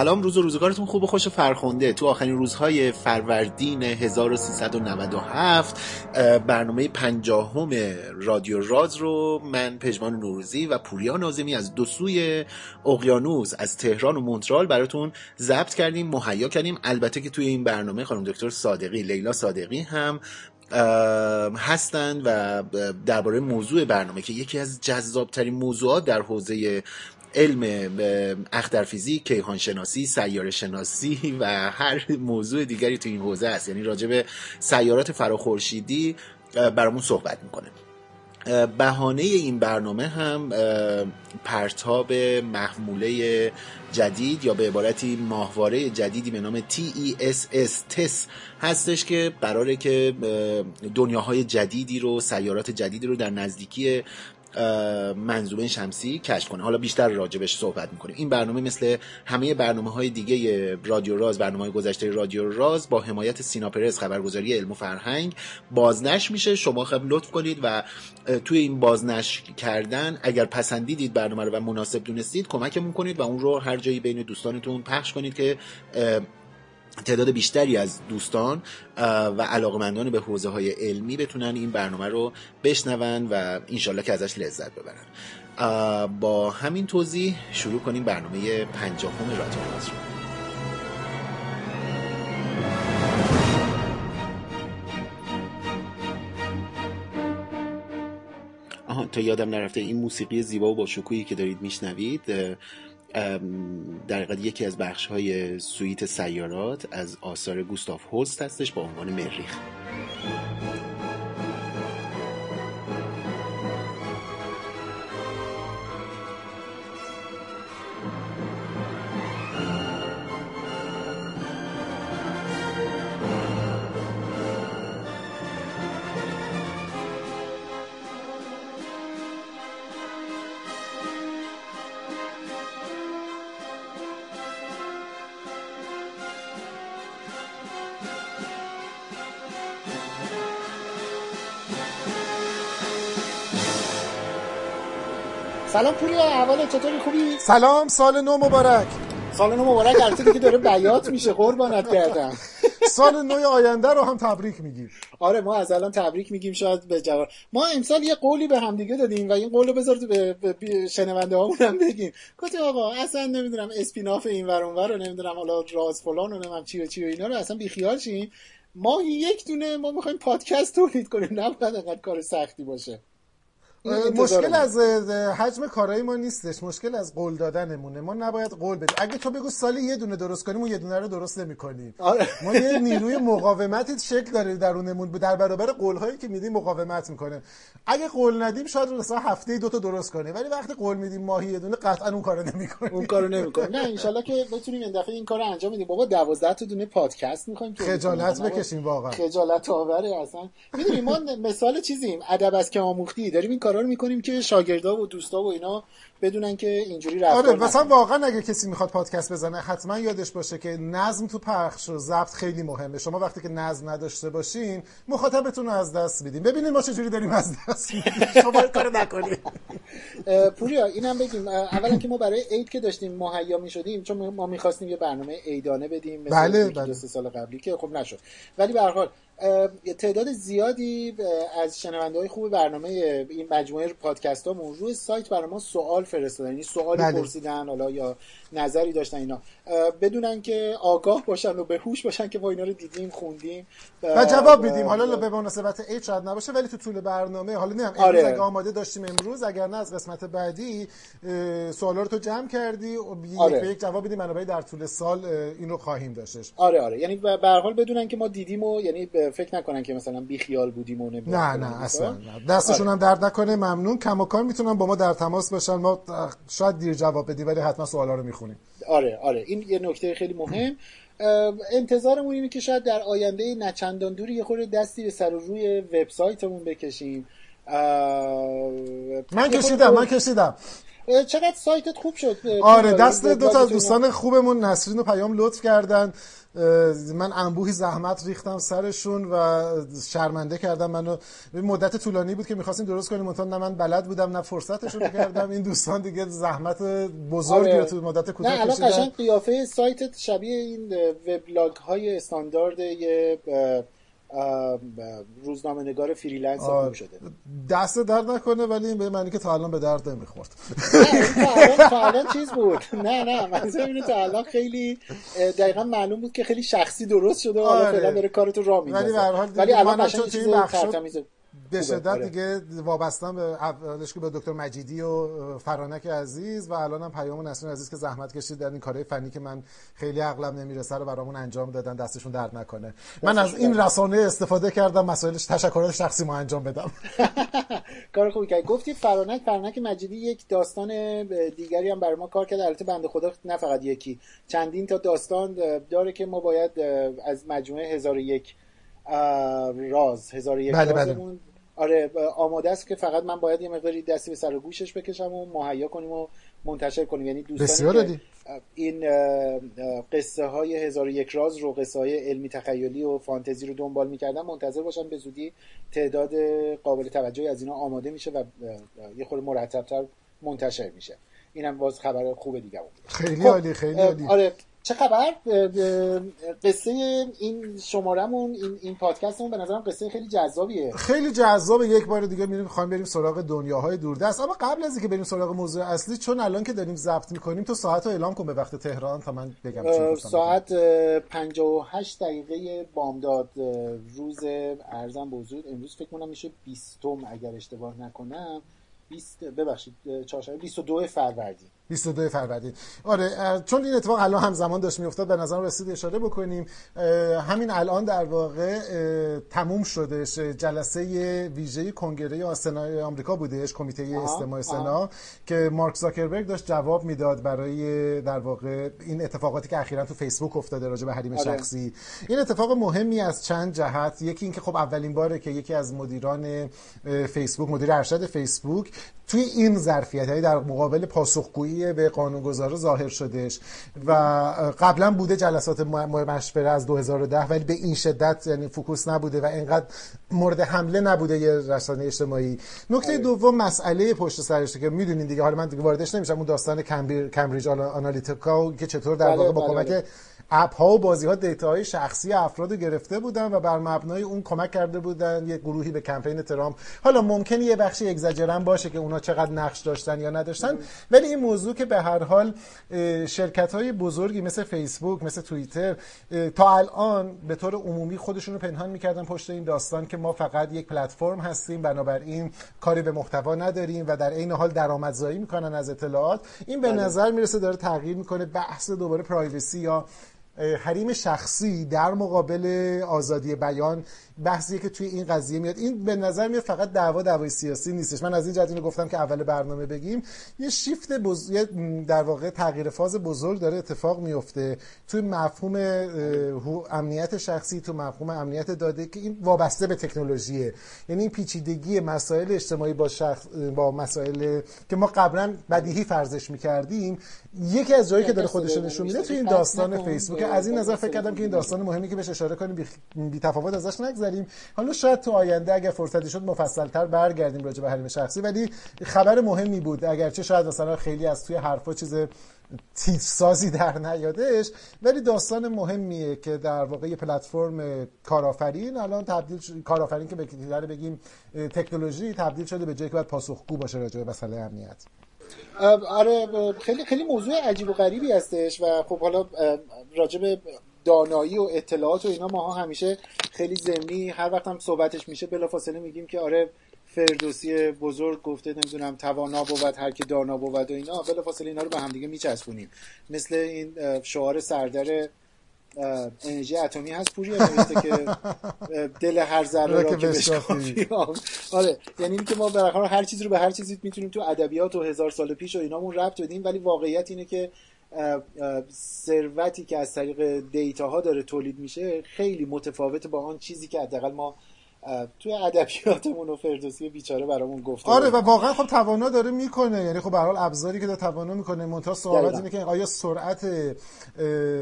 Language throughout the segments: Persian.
سلام روز و روزگارتون خوب و خوش و فرخونده تو آخرین روزهای فروردین 1397 برنامه پنجاهم رادیو راز رو من پژمان نوروزی و پوریا نازمی از دو سوی اقیانوس از تهران و مونترال براتون ضبط کردیم مهیا کردیم. البته که توی این برنامه خانم دکتر صادقی لیلا صادقی هم هستند و درباره موضوع برنامه که یکی از جذابترین موضوعات در حوزه علم اختر فیزیک کیهان شناسی سیاره شناسی و هر موضوع دیگری تو این حوزه است یعنی راجع به سیارات فراخورشیدی برامون صحبت می‌کنه. بهانه این برنامه هم پرتاب محموله جدید یا به عبارتی ماهواره جدیدی به نام TESS TESS هستش که قراره که دنیاهای جدیدی رو سیارات جدیدی رو در نزدیکی منظومه شمسی کشف کنه. حالا بیشتر راجبش صحبت می‌کنیم. این برنامه مثل همه برنامه های دیگه رادیو راز برنامه های گذشته رادیو راز با حمایت سینا پرس خبرگزاری علم و فرهنگ بازنش میشه. شما خب لطف کنید و توی این بازنش کردن اگر پسندیدید برنامه رو و مناسب دونستید کمکمون کنید و اون رو هر جایی بین دوستانتون پخش کنید که تعداد بیشتری از دوستان و علاقمندان به حوزه های علمی بتونن این برنامه رو بشنون و انشالله که ازش لذت ببرن. با همین توضیح شروع کنیم برنامه پنجاهم رادیو رو. تا یادم نرفته این موسیقی زیبا و با شکوهی که دارید میشنوید در حقیقت یکی از بخش های سویت سیارات از آثار گوستاف هولست هستش با عنوان مریخ. سلام پوریا احوال چطوری؟ خوبی؟ سلام سال نو مبارک. سال نو مبارک البته که داره بیات میشه قربانت کردم سال نو آینده رو هم تبریک میگیم. آره ما از الان تبریک میگیم شاید به جوار ما امسال یه قولی به همدیگه دادیم و این قول رو بذار به شنونده هامون هم بگیم. گفتیم آقا اصلا نمی‌دونم اسپیناف این ور اون رو نمی‌دونم حالا راز فلان و نمی‌دونم چی و چی و اینا رو اصلا بیخیال شیم ما یک دونه ما می‌خوایم پادکست تولید کنیم. نباید انقدر کار سختی باشه. مشکل از حجم کارهای ما نیستش. مشکل از قول دادنمونه. ما نباید قول بدیم. اگه تو بگو سالی یه دونه درست کنیم اون یه دونه رو درست نمی‌کنیم. آره. ما یه نیروی مقاومتی شکل داره درونمون. در برابر قول هایی که میدیم مقاومت می‌کنه. اگه قول ندیم شاید مثلا هفته دو تا درست کنیم. ولی وقتی قول میدیم ماهی یه دونه قطعا اون کارو نمی‌کنیم. اون کارو نمی‌کنیم. نه ان که بتونیم این دفعه این کارو انجام بدیم. بابا 12 تا دونه پادکست می‌خوایم خجالت بکشیم واقعا. خجالت آوره اصلا. می‌دونی ما مثال چیزیم. ادب از که آموختی داریم این کارا رو می‌کنیم که شاگردا و دوستا و اینا بدونن که اینجوری رفتار آره مثلا واقعا اگه کسی می‌خواد پادکست بزنه حتما یادش باشه که نظم تو پخش و ضبط خیلی مهمه. شما وقتی که نظم نداشته باشین مخاطبتون رو از دست میدین. ببینید ما چجوری داریم از دست میدیم. شما کار نکنید. پوریا اینم بگیم. اولا که ما برای عید که داشتیم مهیا می‌شدیم چون ما می‌خواستیم یه برنامه عیدانه بدیم مثل بله, بله. سال قبلی که خب نشد. ولی به هر حال تعداد زیادی از شنونده های خوب برنامه این مجموعه پادکست ها روی سایت برای ما سوال فرستادن یعنی سوالی بله. پرسیدن حالا یا نظری داشتن اینا. بدونن که آگاه باشن و به هوش باشن که ما اینا رو دیدیم خوندیم. و جواب میدیم. حالا به مناسبت عید شاید نباشه ولی تو طول برنامه حالا نمی‌دونم امروز آره. اگه آماده داشتیم امروز اگر نه از قسمت بعدی سوالا رو تو جمع کردی و آره. یک به یک جواب بدیم بنابراین در طول سال این رو خواهیم داشتش. آره آره. یعنی به هر حال بدونن که ما دیدیم و یعنی فکر نکنن که مثلا بی خیال بودیم و نه نه اصلا نه. دستشون آره. هم درد نکنه ممنون. کماکان می‌تونن با ما در تماس باشن. ما شاید دیر جواب بدیم ولی حتما سوالا رو آره آره این یه نکته خیلی مهم. انتظارمون اینه که شاید در آینده نچندان دوری یه خورده دستی به سر و روی وبسایتمون بکشیم. من کشیدم من کشیدم. چقدر سایتت خوب شد آره دست دو تا دوستان خوبمون نسرین و پیام لطف کردن. من انبوهی زحمت ریختم سرشون و شرمنده کردم منو. مدت طولانی بود که می‌خواستیم درست کنیم. منتها نه من بلد بودم نه فرصتش رو کردم. این دوستان دیگه زحمت بزرگی رو تو مدت کوتاه کشیدن. نه الان قشنگ قیافه سایتت شبیه این وبلاگ های استاندارد یه روزنامه نگار freelance خوب شده. دست درد نکنه ولی به معنی که تا الان به درد نمی‌خورد. تا الان چیز بود. نه نه منظور اینه تا الان خیلی دقیقا معلوم بود که خیلی شخصی درست شده و حالا آره. فعلا بره کارتو را میندازه. ولی ولی الان قشنگ چیز به شدت آره. دیگه وابستم به اولش که به دکتر مجیدی و فرانک عزیز و الان هم پیام نسرین عزیز که زحمت کشید در این کارهای فنی که من خیلی عقلم نمی‌رسه رو برامون انجام دادن دستشون درد نکنه. من از این رسانه استفاده کردم مسائلش تشکرات شخصی ما انجام بدم. کار خوبی کرد. گفتی فرانک فرانک مجیدی یک داستان دیگری هم برای ما کار کرد. البته بنده خدا نه فقط یکی. چندین تا داستان داره که ما باید از مجموعه هزار یک راز هزار یک بله بله. آره آماده است که فقط من باید یه مقداری دستی به سر گوشش بکشم و مهیا کنیم و منتشر کنیم. یعنی دوستانی که این قصه های هزار یک راز رو قصه های علمی تخیلی و فانتزی رو دنبال می‌کردم منتظر باشم به زودی تعداد قابل توجهی از اینا آماده میشه و یه خورده مرتبتر منتشر میشه. اینم باز خبر خوب دیگه بود. خیلی عالی خیلی عالی. آره چه خبر قصه این شمارمون این این پادکستمون به نظرم قصه خیلی جذابیه. خیلی جذابه. یک بار دیگه میریم خواهیم بریم سراغ دنیاهای دوردست. اما قبل از اینکه بریم سراغ موضوع اصلی چون الان که داریم ضبط می‌کنیم تو ساعت رو اعلام کن به وقت تهران تا من بگم ساعت 58 دقیقه بامداد روز ارزم به حضور. امروز فکر کنم میشه 20 اگر اشتباه نکنم. 20 ببخشید چهارشنبه 22 فروردین. 22 فروردین. آره چون این اتفاق الان همزمان داشت میافتاد به نظر رسید اشاره بکنیم. همین الان در واقع تموم شدش جلسه ویژه کنگره آسنای آمریکا بودش کمیته استماع سنا که مارک زاکربرگ داشت جواب می‌داد برای در واقع این اتفاقاتی که اخیرا تو فیسبوک افتاده راجع به حریم آره. شخصی. این اتفاق مهمی از چند جهت یکی اینکه خب اولین باره که یکی از مدیران فیسبوک مدیر ارشد فیسبوک توی این ظرفیت در مقابل پاسخگویی به قانونگذار ظاهر شدش و قبلا بوده جلسات مشابه از 2010 ولی به این شدت یعنی focus نبوده و اینقدر مورد حمله نبوده یه رسانه اجتماعی نکته آره. دوم مسئله پشت سرش که می‌دونین دیگه حالا من دیگه واردش نمیشم اون داستان کمبریج آنالیتیکا که چطور در بله، واقع با بله، کمک بله. اپ ها و بازی ها دیتا های شخصی افراد گرفته بودن و بر مبنای اون کمک کرده بودن یه گروهی به کمپین ترامپ حالا ممکنه یه بخشی اگزاجرن باشه که اونا چقدر نقش داشتن یا نداشتن ولی این موضوع که به هر حال شرکت های بزرگی مثل فیسبوک مثل توییتر تا الان به طور عمومی خودشون رو پنهان می‌کردن پشت این داستان که ما فقط یک پلتفرم هستیم بنابراین کاری به محتوا نداریم و در عین حال درآمدزایی می‌کنن از اطلاعات این به بله. نظر می‌رسه داره تغییر می‌کنه بحث دوباره پرایوسی یا حریم شخصی در مقابل آزادی بیان بحثیه که توی این قضیه میاد. این به نظر میاد فقط دعوا دعوای سیاسی نیستش. من از این جهت گفتم که اول برنامه بگیم. یه شیفت بز... در واقع تغییر فاز بزرگ داره اتفاق میفته توی مفهوم امنیت شخصی تو مفهوم امنیت داده که این وابسته به تکنولوژیه. یعنی این پیچیدگی مسائل اجتماعی با شخص... با مسائل که ما قبلا بدیهی فرضش می‌کردیم یکی از جایی که داره خودش نشون میده توی این داستان فیسبوک. از این نظر فکر کردم که این داستان مهمی که بهش اشاره کنیم بی, بی تفاوت ازش نگذریم حالا شاید تو آینده اگر فرصتی شد مفصلتر برگردیم راجع به حریم شخصی ولی خبر مهمی بود. اگرچه شاید مثلا خیلی از توی حرفا چیز تیزسازی در نیادش ولی داستان مهمیه که در واقع یه پلتفرم کارآفرین الان تبدیل ش... کارآفرین که به بگیم تکنولوژی تبدیل شده به جایی که باید پاسخگو باشه راجع به مسئله امنیت. آره خیلی خیلی موضوع عجیب و غریبی هستش و خب حالا راجع دانایی و اطلاعات و اینا ماها همیشه خیلی زمینی هر وقت هم صحبتش میشه بلافاصله میگیم که آره فردوسی بزرگ گفته نمی‌دونم توانا بود هر کی دانا بود و اینا بلافاصله اینا رو به همدیگه میچسبونیم. مثل این شعار سردر انرژی اتمی هست پوری که دل هر ذره را که بشکافی آره یعنی اینکه ما بالاخره هر چیزی رو به هر چیزی می‌تونیم تو ادبیات و هزار سال پیش و اینامون ربط بدیم ولی واقعیت اینه که ثروتی که از طریق دیتا ها داره تولید میشه خیلی متفاوت با آن چیزی که حداقل ما تو ادبیاتمون و فردوسی بیچاره برامون گفته آره و واقعا خب توانا داره می‌کنه. یعنی خب به حال ابزاری که داره توانا می‌کنه. منتها صحبت اینه که آیا سرعت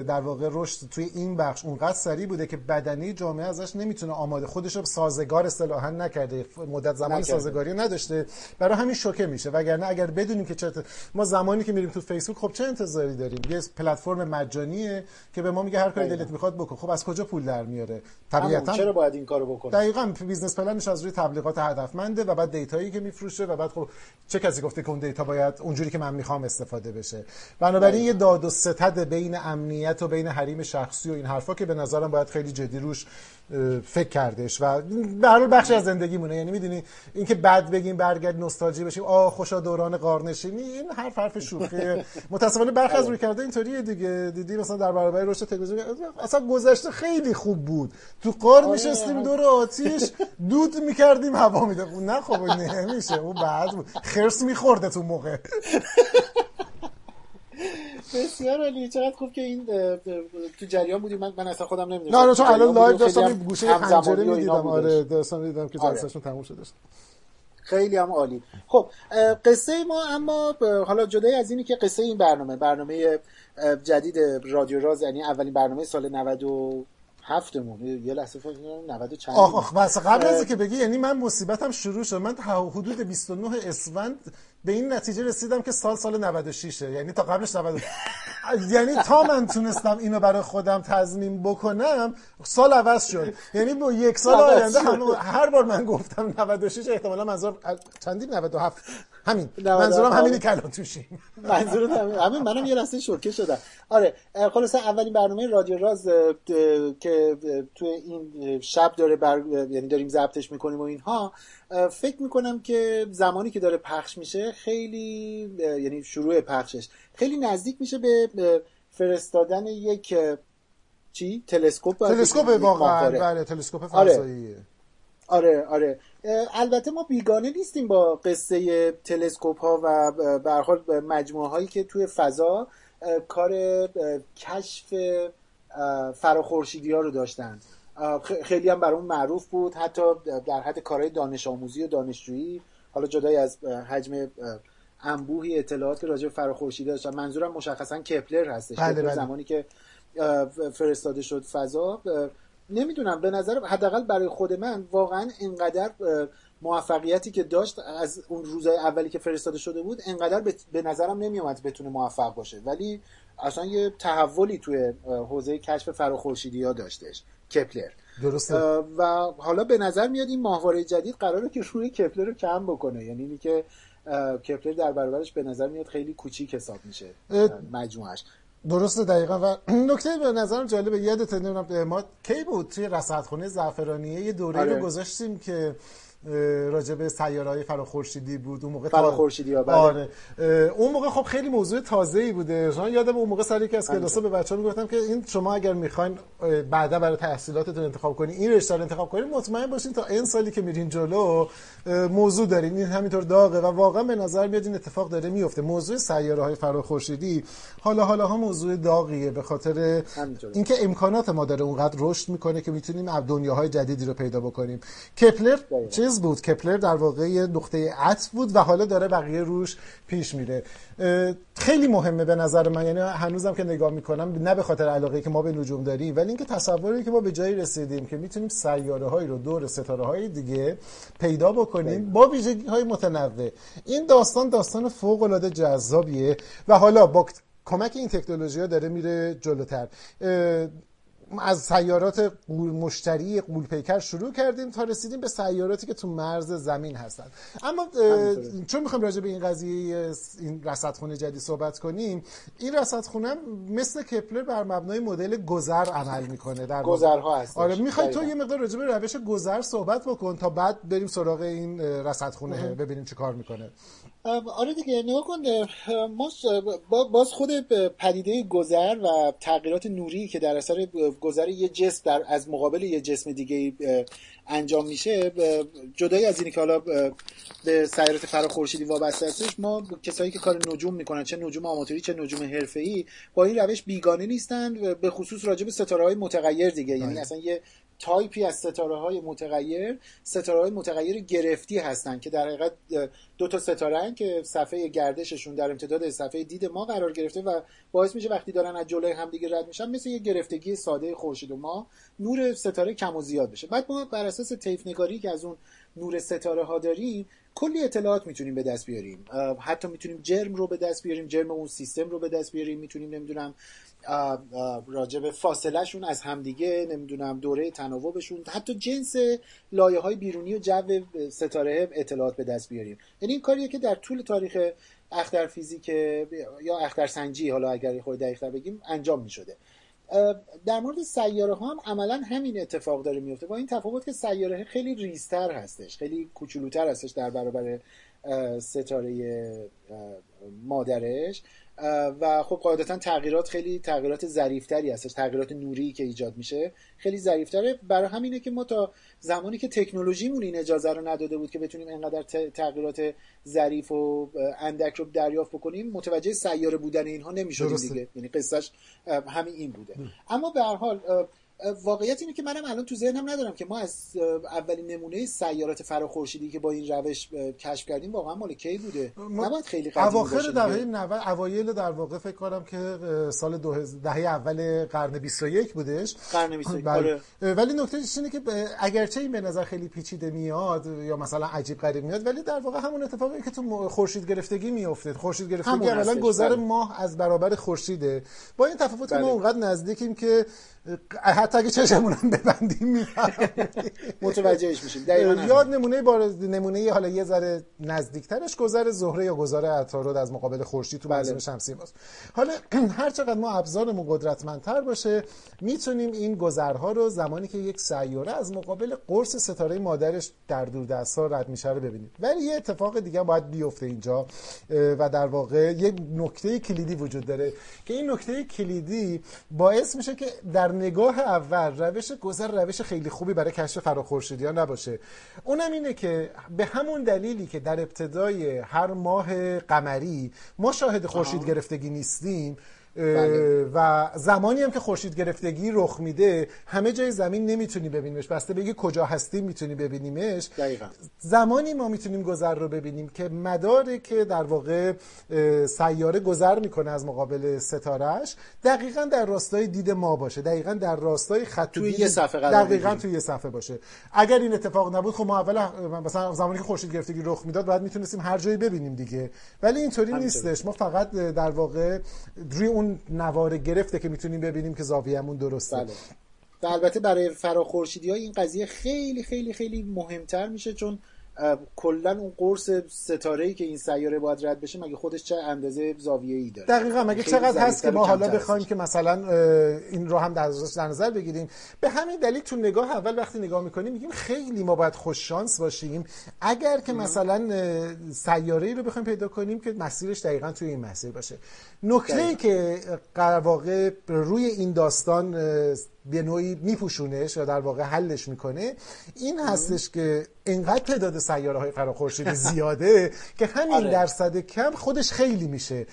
در واقع رشد توی این بخش اونقدر سریع بوده که بدنه جامعه ازش نمی‌تونه آماده خودش رو سازگار اصطلاحا نکرده. مدت زمان سازگاری نداشته. برای همین شوکه میشه. وگرنه اگر بدونیم که چه ما زمانی که میریم تو فیسبوک خب چه انتظاری داریم؟ یه پلتفرم مجانیه که به ما میگه هر کاری دلت می‌خواد بکن. خب از کجا پول در میاره؟ طبیعتا چرا باید این کارو بکنه؟ دقیقاً. business plan ش از روی تبلیغات هدفمنده و بعد دیتایی که میفروشه و بعد خب چه کسی گفته که اون دیتا باید اونجوری که من می‌خوام استفاده بشه. بنابراین یه داد و ستد بین امنیت و بین حریم شخصی و این حرفا که به نظرم باید خیلی جدی روش فکر کردش و به هر بخشی از زندگیمونه. یعنی می‌دونی اینکه بعد بگیم برگرد نوستالژی بشیم آ خوشا دوران قارنشینی این حرف حرف شوخیه. متاسفانه برخی از روی کرده اینطوریه دیگه. دیدی مثلا در برابر رشد تکنولوژی اصلا گذشته خیلی خوب بود. تو قار آره. میشستیم دور آتیش دود می‌کردیم هوا میده نه خب نمیشه. اون بعد بود. خرس میخورده تو موقع. بسیار عالی. چقدر خوب که این تو جریان بودیم من, من اصلا خودم نمی‌دونم نه چون الان live داشتم گوشه پنجره می‌دیدم. آره داشتم دیدم که آره. جلسهشون تموم شده خیلی هم عالی. خب قصه ما اما حالا جدای از اینی که قصه این برنامه برنامه جدید رادیو راز یعنی اولین برنامه سال 90 هفتمون. یه لحظه فکر کنم 90 چند. آخ آخ بس قبل از که بگی یعنی من مصیبتم شروع شد. من حدود 29 اسفند به این نتیجه رسیدم که سال سال 96 یعنی تا قبلش 90 یعنی تا من تونستم اینو برای خودم تضمین بکنم سال عوض شد. یعنی با یک سال آینده هر بار من گفتم 96 احتمالا منظورم چندی 97 همین. منظورم همینه که الان توشیم. منظورم همین. منم یه لحظه شوکه شدم. آره خلاصه اولین برنامه رادیو راز که تو این شب داره بر... یعنی داریم ضبطش می‌کنیم و اینها فکر می‌کنم که زمانی که داره پخش میشه خیلی یعنی شروع پخشش خیلی نزدیک میشه به فرستادن یک چی؟ تلسکوپ تلسکوپ واقعا بله تلسکوپ آره. فضاییه آره آره. البته ما بیگانه نیستیم با قصه تلسکوپ ها و به حال مجموعه هایی که توی فضا کار کشف فراخورشیدی ها رو داشتن. خیلی هم برای معروف بود. حتی در حد کارهای دانش آموزی و دانشجویی. حالا جدای از حجم انبوهی اطلاعات که راجع به فراخورشیدی داشتن منظورم مشخصا کپلر هستش. بله بله. زمانی که فرستاده شد فضا. نمی‌دونم به نظر حداقل برای خود من واقعا اینقدر موفقیتی که داشت از اون روزهای اولی که فرستاده شده بود انقدر به نظرم نمیومد بتونه موفق باشه. ولی اصلا یه تحولی توی حوزه کشف فراخورشیدی ها داشتش کپلر. درسته. و حالا به نظر میاد این ماهواره جدید قراره که روی کپلر رو کم بکنه. یعنی اینی که کپلر در برابرش به نظر میاد خیلی کوچیک حساب میشه مجموعش درسته دقیقا. و نکته به نظرم جالبه یادت نمی‌دونم ما کی بود توی رصدخونه زعفرانیه؟ یه دوره آره. رو گذاشتیم که راجع به سیاره های فراخورشیدی بود اون موقع فراخورشیدی بله. آره. اون موقع خب خیلی موضوع تازه ای بوده. من یادم اون موقع سر یکی از. کلاسا به بچه‌ها می‌گفتم که این شما اگر می‌خواین بعدا برای تحصیلاتتون انتخاب کنین این رشته رو انتخاب کنین مطمئن باشین تا این سالی که میرین جلو موضوع دارین. این همینطور داغه و واقعا به نظر میاد این اتفاق داره میفته موضوع سیاره های فراخورشیدی حالا حالا ها موضوع داغیه به خاطر اینکه امکانات ما داره اونقدر رشد می‌کنه که می‌تونیم دنیاهای جدیدی رو پیدا بکنیم. کپلر چیز بود. کپلر در واقع یه نقطه عطف بود و حالا داره بقیه روش پیش میره. خیلی مهمه به نظر من. یعنی هنوزم که نگاه می‌کنم نه به خاطر علاقه که ما به نجوم داریم ولی اینکه تصوری که ما به جایی رسیدیم که می‌تونیم سیاره هایی رو دور ستاره های دیگه پیدا بکنیم با ویژگی های متنوع. این داستان داستان فوق العاده جذابیه و حالا با کمک این تکنولوژی ها داره میره جلوتر. از سیارات مشتری قولپیکر شروع کردیم تا رسیدیم به سیاراتی که تو مرز زمین هستن. اما چون می‌خوایم راجع به این قضیه این رصدخونه جدید صحبت کنیم این رصدخونه مثل کپلر بر مبنای مدل گذر عمل می‌کنه در گذرها هست آره می‌خوای تو یه مقدار راجع به روش گذر صحبت بکن تا بعد بریم سراغ این رصدخونه ببینیم چه کار می‌کنه. آره دیگه نگاه کن ما باز خود پدیده گذر و تغییرات نوری که در اثر گذر یه جسم در از مقابل یه جسم دیگه انجام میشه جدای از اینی که حالا به سیارات فراخورشیدی وابسته هستش ما کسایی که کار نجوم می‌کنن چه نجوم آماتوری چه نجوم حرفه‌ای با این روش بیگانه نیستن به خصوص راجع به ستاره های متغیر دیگه یعنی بله. اصلا یه تایپی از ستاره های متغیر ستاره های متغیر گرفتی هستن که در حقیقت دو تا ستاره که صفحه گردششون در امتداد صفحه دید ما قرار گرفته و باعث میشه وقتی دارن از جلوی همدیگه رد میشن مثل یه گرفتگی ساده خورشید و ما نور ستاره کم و زیاد بشه. بعد ما بر اساس طیف نگاری که از اون نور ستاره ها داریم کلی اطلاعات می‌تونیم به دست بیاریم. حتی می‌تونیم جرم رو به دست بیاریم جرم اون سیستم رو به دست بیاریم می‌تونیم نمی‌دونم فاصله شون از همدیگه نمی‌دونم دوره تناوبشون حتی جنس لایه های بیرونی و جو ستاره اطلاعات به دست بیاریم. یعنی این کاریه که در طول تاریخ اختر فیزیک یا اختر سنجی حالا اگر خود دقیقتر بگیم انجام می شده در مورد سیاره ها هم عملا همین اتفاق داره میفته. با این تفاوت که سیاره خیلی ریزتر هستش خیلی کوچولوتر هستش در برابر ستاره مادرش. و خب قاعدتا تغییرات خیلی تغییرات ظریفتری هستش تغییرات نوری که ایجاد میشه خیلی ظریفتره. برای همینه که ما تا زمانی که تکنولوژیمون این اجازه رو نداده بود که بتونیم انقدر تغییرات ظریف و اندک رو دریافت بکنیم متوجه سیاره بودن اینها نمی‌شدیم دیگه. یعنی قصهش همین این بوده. اما به هر حال واقعیت اینه که منم الان تو ذهنم ندارم که ما از اولین نمونه سیارات فراخورشیدی که با این روش کشف کردیم واقعا مال کی بوده نباید خیلی قدیمی اواخر دهه 90 اوایل در واقع فکر کنم که سال دهه اول قرن 21 بودش قرن 21 بله. آره. ولی نکته اینه که اگرچه این به نظر خیلی پیچیده میاد یا مثلا عجیب غریب میاد ولی در واقع همون اتفاقی که تو خورشید گرفتگی میفته خورشید گرفتگی اولا گذر بله. ماه از برابر خورشیده با این تفاوت بله. ما اونقدر نزدیکیم که حتی اگه چشمون هم ببندیم متوجهش میشیم. یاد نمونه بار نمونه حالا یه ذره نزدیکترش گذر زهره یا گذر عطارد از مقابل خورشید تو منظومه بله. شمسی ماست. حالا هر چقدر ما ابزارمون قدرتمندتر باشه می‌تونیم این گذرها رو زمانی که یک سیاره از مقابل قرص ستاره مادرش در دور ها رد میشه رو ببینیم. ولی یه اتفاق دیگه باید بیفته اینجا و در واقع یه نکته کلیدی وجود داره که این نکته کلیدی باعث میشه که در نگاه اول روش گذر روش خیلی خوبی برای کشف ها نباشه اونم اینه که به همون دلیلی که در ابتدای هر ماه قمری ما شاهد خورشید گرفتگی نیستیم. و زمانی هم که خورشید گرفتگی رخ میده همه جای زمین نمی‌تونی ببینیمش. بسته بگی کجا هستیم می‌تونی ببینیمش. دقیقا. زمانی ما می‌تونیم گذر رو ببینیم که مداره که در واقع سیاره گذر می‌کنه از مقابل ستارهش دقیقا در راستای دید ما باشه. دقیقا در راستای خط توی یه صفحه دقیقا توی یه صفحه باشه. اگر این اتفاق نبود خب ما اول مثلا زمانی که خورشید گرفتگی رخ می‌داد بعد می‌تونستیم هر جایی ببینیم دیگه. ولی اینطوری نیستش. ما فقط در واقع روی اون نوار گرفته که می‌تونیم ببینیم که زاویه‌مون درسته بله. و البته برای فراخورشیدی ها این قضیه خیلی خیلی خیلی مهمتر میشه چون کلا اون قرص ستاره ای که این سیاره باید رد بشه مگه خودش چه اندازه زاویه ای داره؟ دقیقا مگه چقدر هست که ما حالا بخوایم که مثلا این رو هم در نظر بگیریم؟ به همین دلیل تو نگاه اول وقتی نگاه می‌کنیم میگیم خیلی ما باید خوش شانس باشیم. اگر که مثلا سیاره ای رو بخوایم پیدا کنیم که مسیرش دقیقا توی این مسیر باشه. نکته ای که واقع روی این داستان به نوعی میپوشونش یا در واقع حلش می‌کنه. این هستش که انقدر تعداد سیاره های فراخورشیدی زیاده که همین آره. درصد کم خودش خیلی میشه.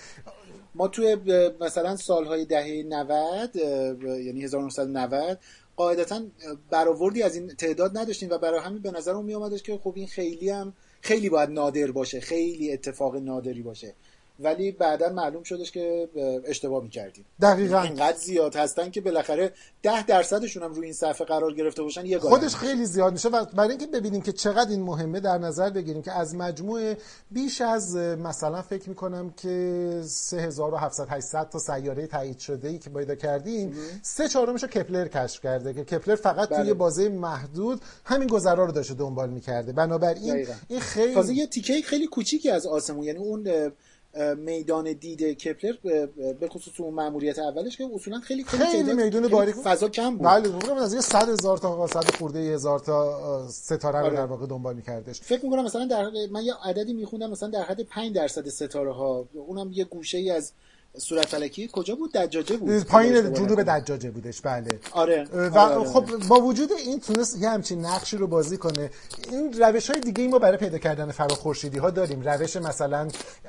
ما توی مثلا سالهای دهه 90 یعنی 1990 قاعدتا برآوردی از این تعداد نداشتیم و برای همین به نظرم می اومدش که خب این خیلی هم خیلی باید نادر باشه خیلی اتفاق نادری باشه. ولی بعدا معلوم شدش که اشتباه می‌کردیم. دقیقا. اینقدر زیاد هستن که بالاخره ده درصدشون هم روی این صفحه قرار گرفته باشن یه خودش خیلی زیاد میشه و برای اینکه ببینیم که چقدر این مهمه در نظر بگیریم که از مجموع بیش از مثلا فکر می‌کنم که 3700 800 تا سیاره تایید شده ای که پیدا کردیم سه چهارمش رو کپلر کشف کرده که کپلر فقط بله. توی بازه محدود همین گذرا رو داشته دنبال می‌کرده. بنابراین این خیلی تازه یه تیکه خیلی کوچیکی از آسمون یعنی اون میدان دید کپلر به خصوص اون ماموریت اولش که اصولا خیلی خیلی, خیلی میدون باریک فضا کم بود. بله از یه 100 هزار تا 100 خورده هزار تا ستاره رو آره. در واقع دنبال می‌کردش. فکر می‌کنم مثلا در من یه عددی می‌خوندم مثلا در حد 5 درصد ستاره ها اونم یه گوشه ای از صورت فلکی کجا بود؟ دجاجه بود. پایین جنوب دجاجه. بودش بله. آره. و آره, آره. خب با وجود این تونست یه همچین نقشی رو بازی کنه. این روش های دیگه ای ما برای پیدا کردن فراخورشیدی ها داریم. روش مثلا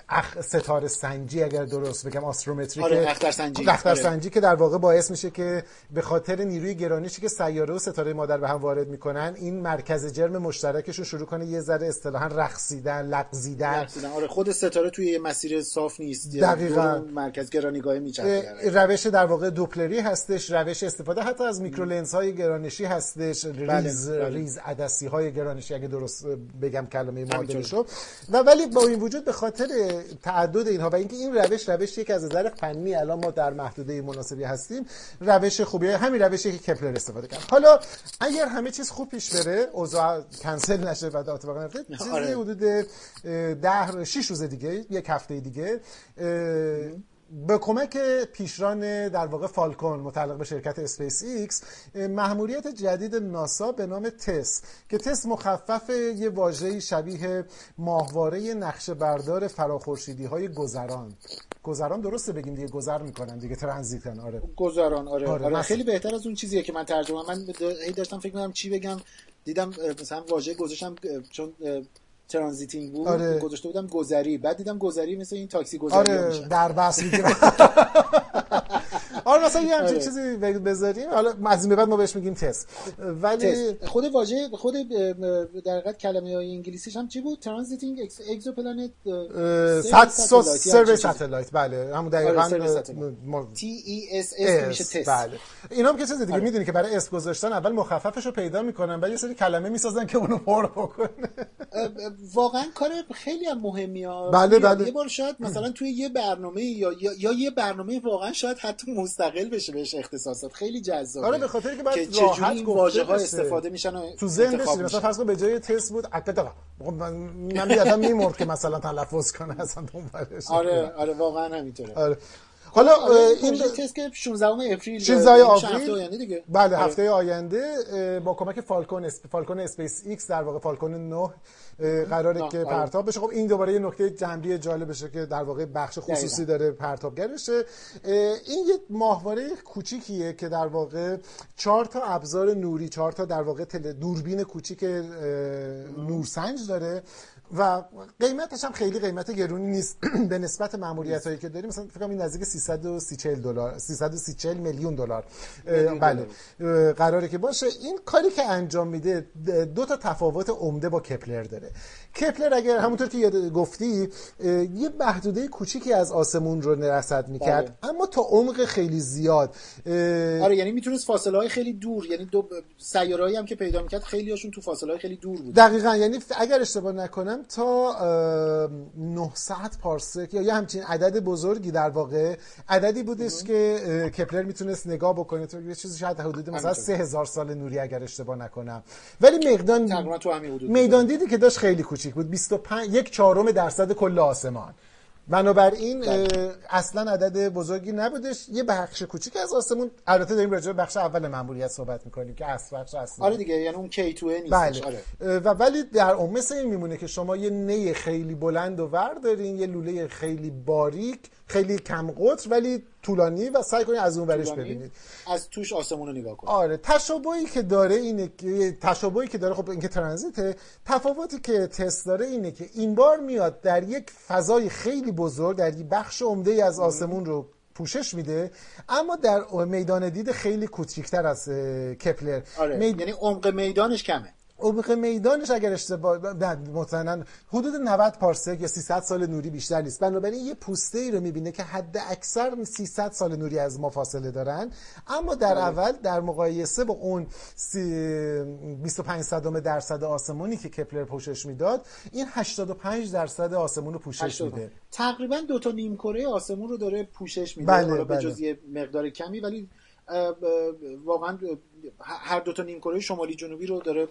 اخ... ستاره سنجی اگر درست بگم آسترومتری آره اختر سنجی. اختر آره. سنجی که در واقع باعث میشه که به خاطر نیروی گرانشی که سیاره و ستاره مادر به هم وارد می‌کنن این مرکز جرم مشترکشون شروع کنه یه ذره اصطلاحا رقصیدن لغزیدن. آره خود ستاره توی یه مسیر صاف نیست. دقیقا. مرکز گرانیگاه میچرخه روش در واقع دوپلری هستش روش استفاده حتی از micro lens های گرانشی هستش بله، ریز بله. ریز عدسی های گرانشی اگه درست بگم کلمه معادلش رو و ولی با این وجود به خاطر تعدد اینها و اینکه این روش روش یک از نظر فنی الان ما در محدوده مناسبی هستیم روش خوبیه. همین روشی که کپلر استفاده کرد. حالا اگر همه چیز خوب پیش بره اوضاع کنسل نشه و اتفاق نیفته چیزی آره. حدود ده 6 روز دیگه یک هفته دیگه به کمک پیشران در واقع فالکون متعلق به شرکت اسپیس ایکس محموله‌ی جدید ناسا به نام تس که تس مخفف یه واژه شبیه ماهواره نقشه بردار فراخورشیدی های گذران. گذران درسته بگیم دیگه گذر می‌کنن دیگه transiting آره. گذران آره, آره, آره خیلی بهتر از اون چیزیه که من ترجمه من هی داشتم فکر می‌کنم چی بگم دیدم مثلا واژه گذاشتم چون transiting بود آره. گذاشته بودم گذری. بعد دیدم گذری مثل این تاکسی گذری آره دربست می‌گیرم مثلا یه همچین آره. چیزی بذاریم. حالا از این بعد ما بهش میگیم تس. ولی تس. خود واژه خود در حقیقت کلمه های انگلیسیش هم چی بود؟ transiting exoplanet survey satellite بله. همون دقیقاً T E S S میشه تس. بله. اینا هم که چیز دیگه آره. می‌دونی که برای اس گذاشتن اول مخففش رو پیدا می‌کنن بعد یه سری کلمه می‌سازن که اونو پر بکنه. واقعا کار خیلی هم مهمی ها. بله بله. یه بار شاید مثلا توی یه برنامه یا یا یه برنامه واقعا شاید حتی مستقل بشه بهش اختصاصات. خیلی جذابه. آره به خاطر که بعد راحت این واژه ها استفاده میشن و تو ذهن مثلا فرض کن به جای تست بود اکتا من یادم میمرد که مثلا تلفظ کنه اصلا دنبالش آره آره واقعا همینطوره. آره. حالا این تست که 16 April 16 آوریل آینده دیگه. بله آره. هفته آینده با کمک Falcon Sp... Falcon SpaceX در واقع Falcon 9 قراره که آره. پرتاب بشه. خب این دوباره یه نکته جنبی جالبشه که در واقع بخش خصوصی داره پرتابگرشه این یه ماهواره کوچیکیه که در واقع چهار تا ابزار نوری چهار تا در واقع تل... دوربین کوچیک نورسنج داره. و قیمتش هم خیلی قیمت گرونی نیست. به نسبت ماموریت هایی که داریم مثلا فکر کنم این نزدیک 330 دلار 330 میلیون دلار. بله. قراره که باشه. این کاری که انجام میده دو تا تفاوت عمده با کپلر داره. کپلر اگر همونطور که گفتی یه محدوده کوچیکی از آسمون رو رصد می‌کرد. بله. اما تا عمق خیلی زیاد آره یعنی می‌تونست فاصله های خیلی دور یعنی دو سیارهایی هم که پیدا می‌کرد خیلی هاشون تو فاصله های خیلی دور بود. دقیقا. یعنی اگر اشتباه نکنم تا 900 پارسک یا یه همچین عدد بزرگی در واقع عددی بودش که کپلر می‌تونست نگاه بکنه. تو یه چیزی شاید حدود مثلا 3000 سال نوری اگر اشتباه نکنم. ولی میدان میدان دیدی که داشت خیلی کوچیک بود. 25 یک چهارم درصد کل آسمان. بنابراین بله. اصلا عدد بزرگی نبودش یه بخش کوچیک از آسمون البته داریم راجع به بخش اول ماموریت صحبت می‌کنیم که اصل بخش اصلی آره دیگه یعنی اون کی تو نیستش بله. آره. و ولی در اون مثل این میمونه که شما یه نی خیلی بلند و ور دارین یه لوله خیلی باریک خیلی کم قطر ولی طولانی و سعی کنید از اون برش ببینید. از توش آسمون رو نگاه کنید. آره تشابهی که داره اینه که تشابهی که داره خب اینکه ترانزیته تفاوتی که تست داره اینه که این بار میاد در یک فضای خیلی بزرگ در یک بخش عمده از آسمون رو پوشش میده اما در میدان دید خیلی کوچیکتر از کپلر. آره. یعنی عمق میدانش کمه. عمق میدانش اگر اشتباه مطمئنا حدود 90 پارسک یا 300 سال نوری بیشتر نیست. بنابراین یه پوسته ای رو می‌بینه که حد اکثر 300 سال نوری از ما فاصله دارن. اما در بله. اول در مقایسه با اون 25 صدم درصد آسمونی که کپلر پوشش می‌داد این 85 درصد آسمون رو پوشش میده. تقریبا دو تا نیم کره آسمون رو داره پوشش میده. بله، به جز یه مقدار کمی ولی واقعا هر دو تا نیمکره شمالی جنوبی رو داره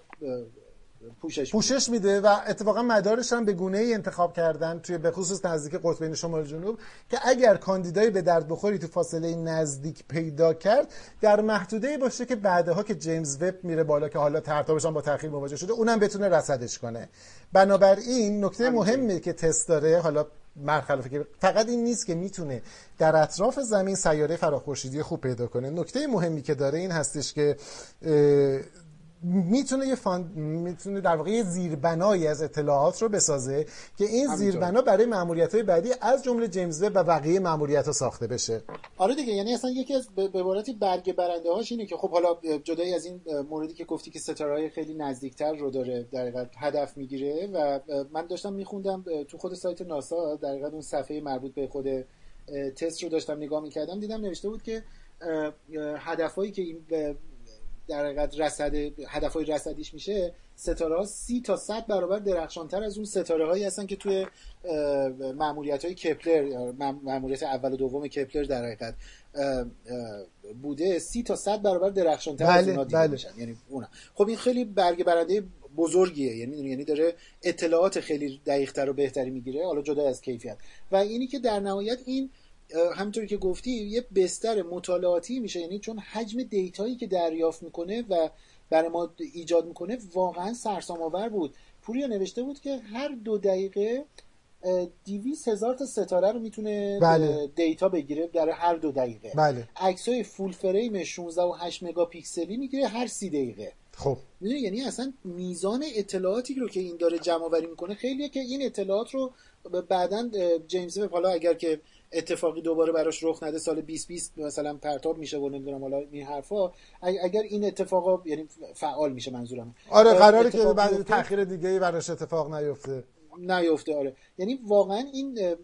پوشش پوشش میده و اتفاقا مدارش هم به گونه ای انتخاب کردن توی به خصوص نزدیک قطبین شمال جنوب که اگر کاندیدای به درد بخوری تو فاصله نزدیک پیدا کرد در محدوده باشه که بعدها که جیمز وب میره بالا که حالا ترتابش هم با تاخیر مواجه شده اونم بتونه رصدش کنه. بنابراین نکته مهمی که تست داره حالا مرخلافه فقط این نیست که می‌تونه در اطراف زمین سیاره فراخورشیدی خوب پیدا کنه. نکته مهمی که داره این هستش که می‌تونه یه فان... می‌تونه در واقع یه زیربنایی از اطلاعات رو بسازه که این زیربنا برای ماموریت های بعدی از جمله جیمز و بقیه ماموریت ها ساخته بشه. آره دیگه یعنی اصلا یکی از به عبارتی برگ برنده هاش اینه که خب حالا جدایی از این موردی که گفتی که ستاره خیلی نزدیکتر رو داره در هدف می‌گیره و من داشتم میخوندم تو خود سایت ناسا در اون صفحه مربوط به خود تست رو داشتم نگاه می‌کردم دیدم نوشته بود که هدفهایی که این در حقیقت رصد هدفهای رصدیش میشه ستاره ها سی تا صد برابر درخشانتر از اون ستاره هایی هستن که توی معمولیت های کپلر معمولیت اول و دوم کپلر در حقیقت بوده. سی تا صد برابر درخشانتر بله، از اونا دیده بله. میشن. یعنی اونا. خب این خیلی برگ برنده بزرگیه. یعنی یعنی داره اطلاعات خیلی دقیقتر و بهتری می‌گیره. حالا جدا از کیفیت. و اینی که در نهایت این همونطوری که گفتی یه بستر مطالعاتی میشه. یعنی چون حجم دیتایی که دریافت می‌کنه و برای ما ایجاد می‌کنه واقعا سرسام آور بود. پوریا نوشته بود که هر دو دقیقه دیویس هزار تا ستاره رو می‌تونه بله. دیتا بگیره در هر دو دقیقه. بله. های فول فریم 16 و 8 مگاپیکسلی می‌گیره هر سی دقیقه. خب. یعنی اصلا میزان اطلاعاتی رو که این داره جمع آوری می‌کنه خیلیه که این اطلاعات رو بعدا جیمز حالا اگر که اتفاقی دوباره براش رخ نده سال 2020 مثلا پرتاب میشه و نمی‌دونم حالا این حرفا. اگر این اتفاقا یعنی فعال میشه منظورم. آره قراره که بعد تاخیر دیگه براش اتفاق نیفته. نیفته آره. یعنی واقعا این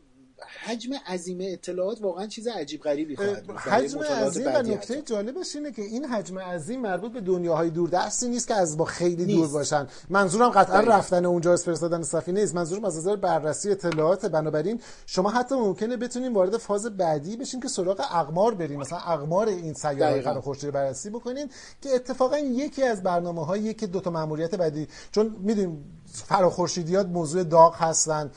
حجم عظیم اطلاعات واقعا چیز عجیب غریبی خواهد بود. حجم عظیم و نکته جالبش اینه که این حجم عظیم مربوط به دنیاهای دوردستی نیست که از با خیلی نیست. دور باشن. منظورم قطعا بله. رفتن اونجا فرستادن سفینه نیست. منظورم از نظر بررسی اطلاعات بنابراین شما حتی ممکنه بتونین وارد فاز بعدی بشین که سراغ اقمار بریم. مثلا اقمار این سیاره قرار خورشیدی بررسی بکنین که اتفاقا یکی از برنامه که دو تا ماموریت بعدی. چون می‌دونیم فراخورشیدیات موضوع داغ هستن.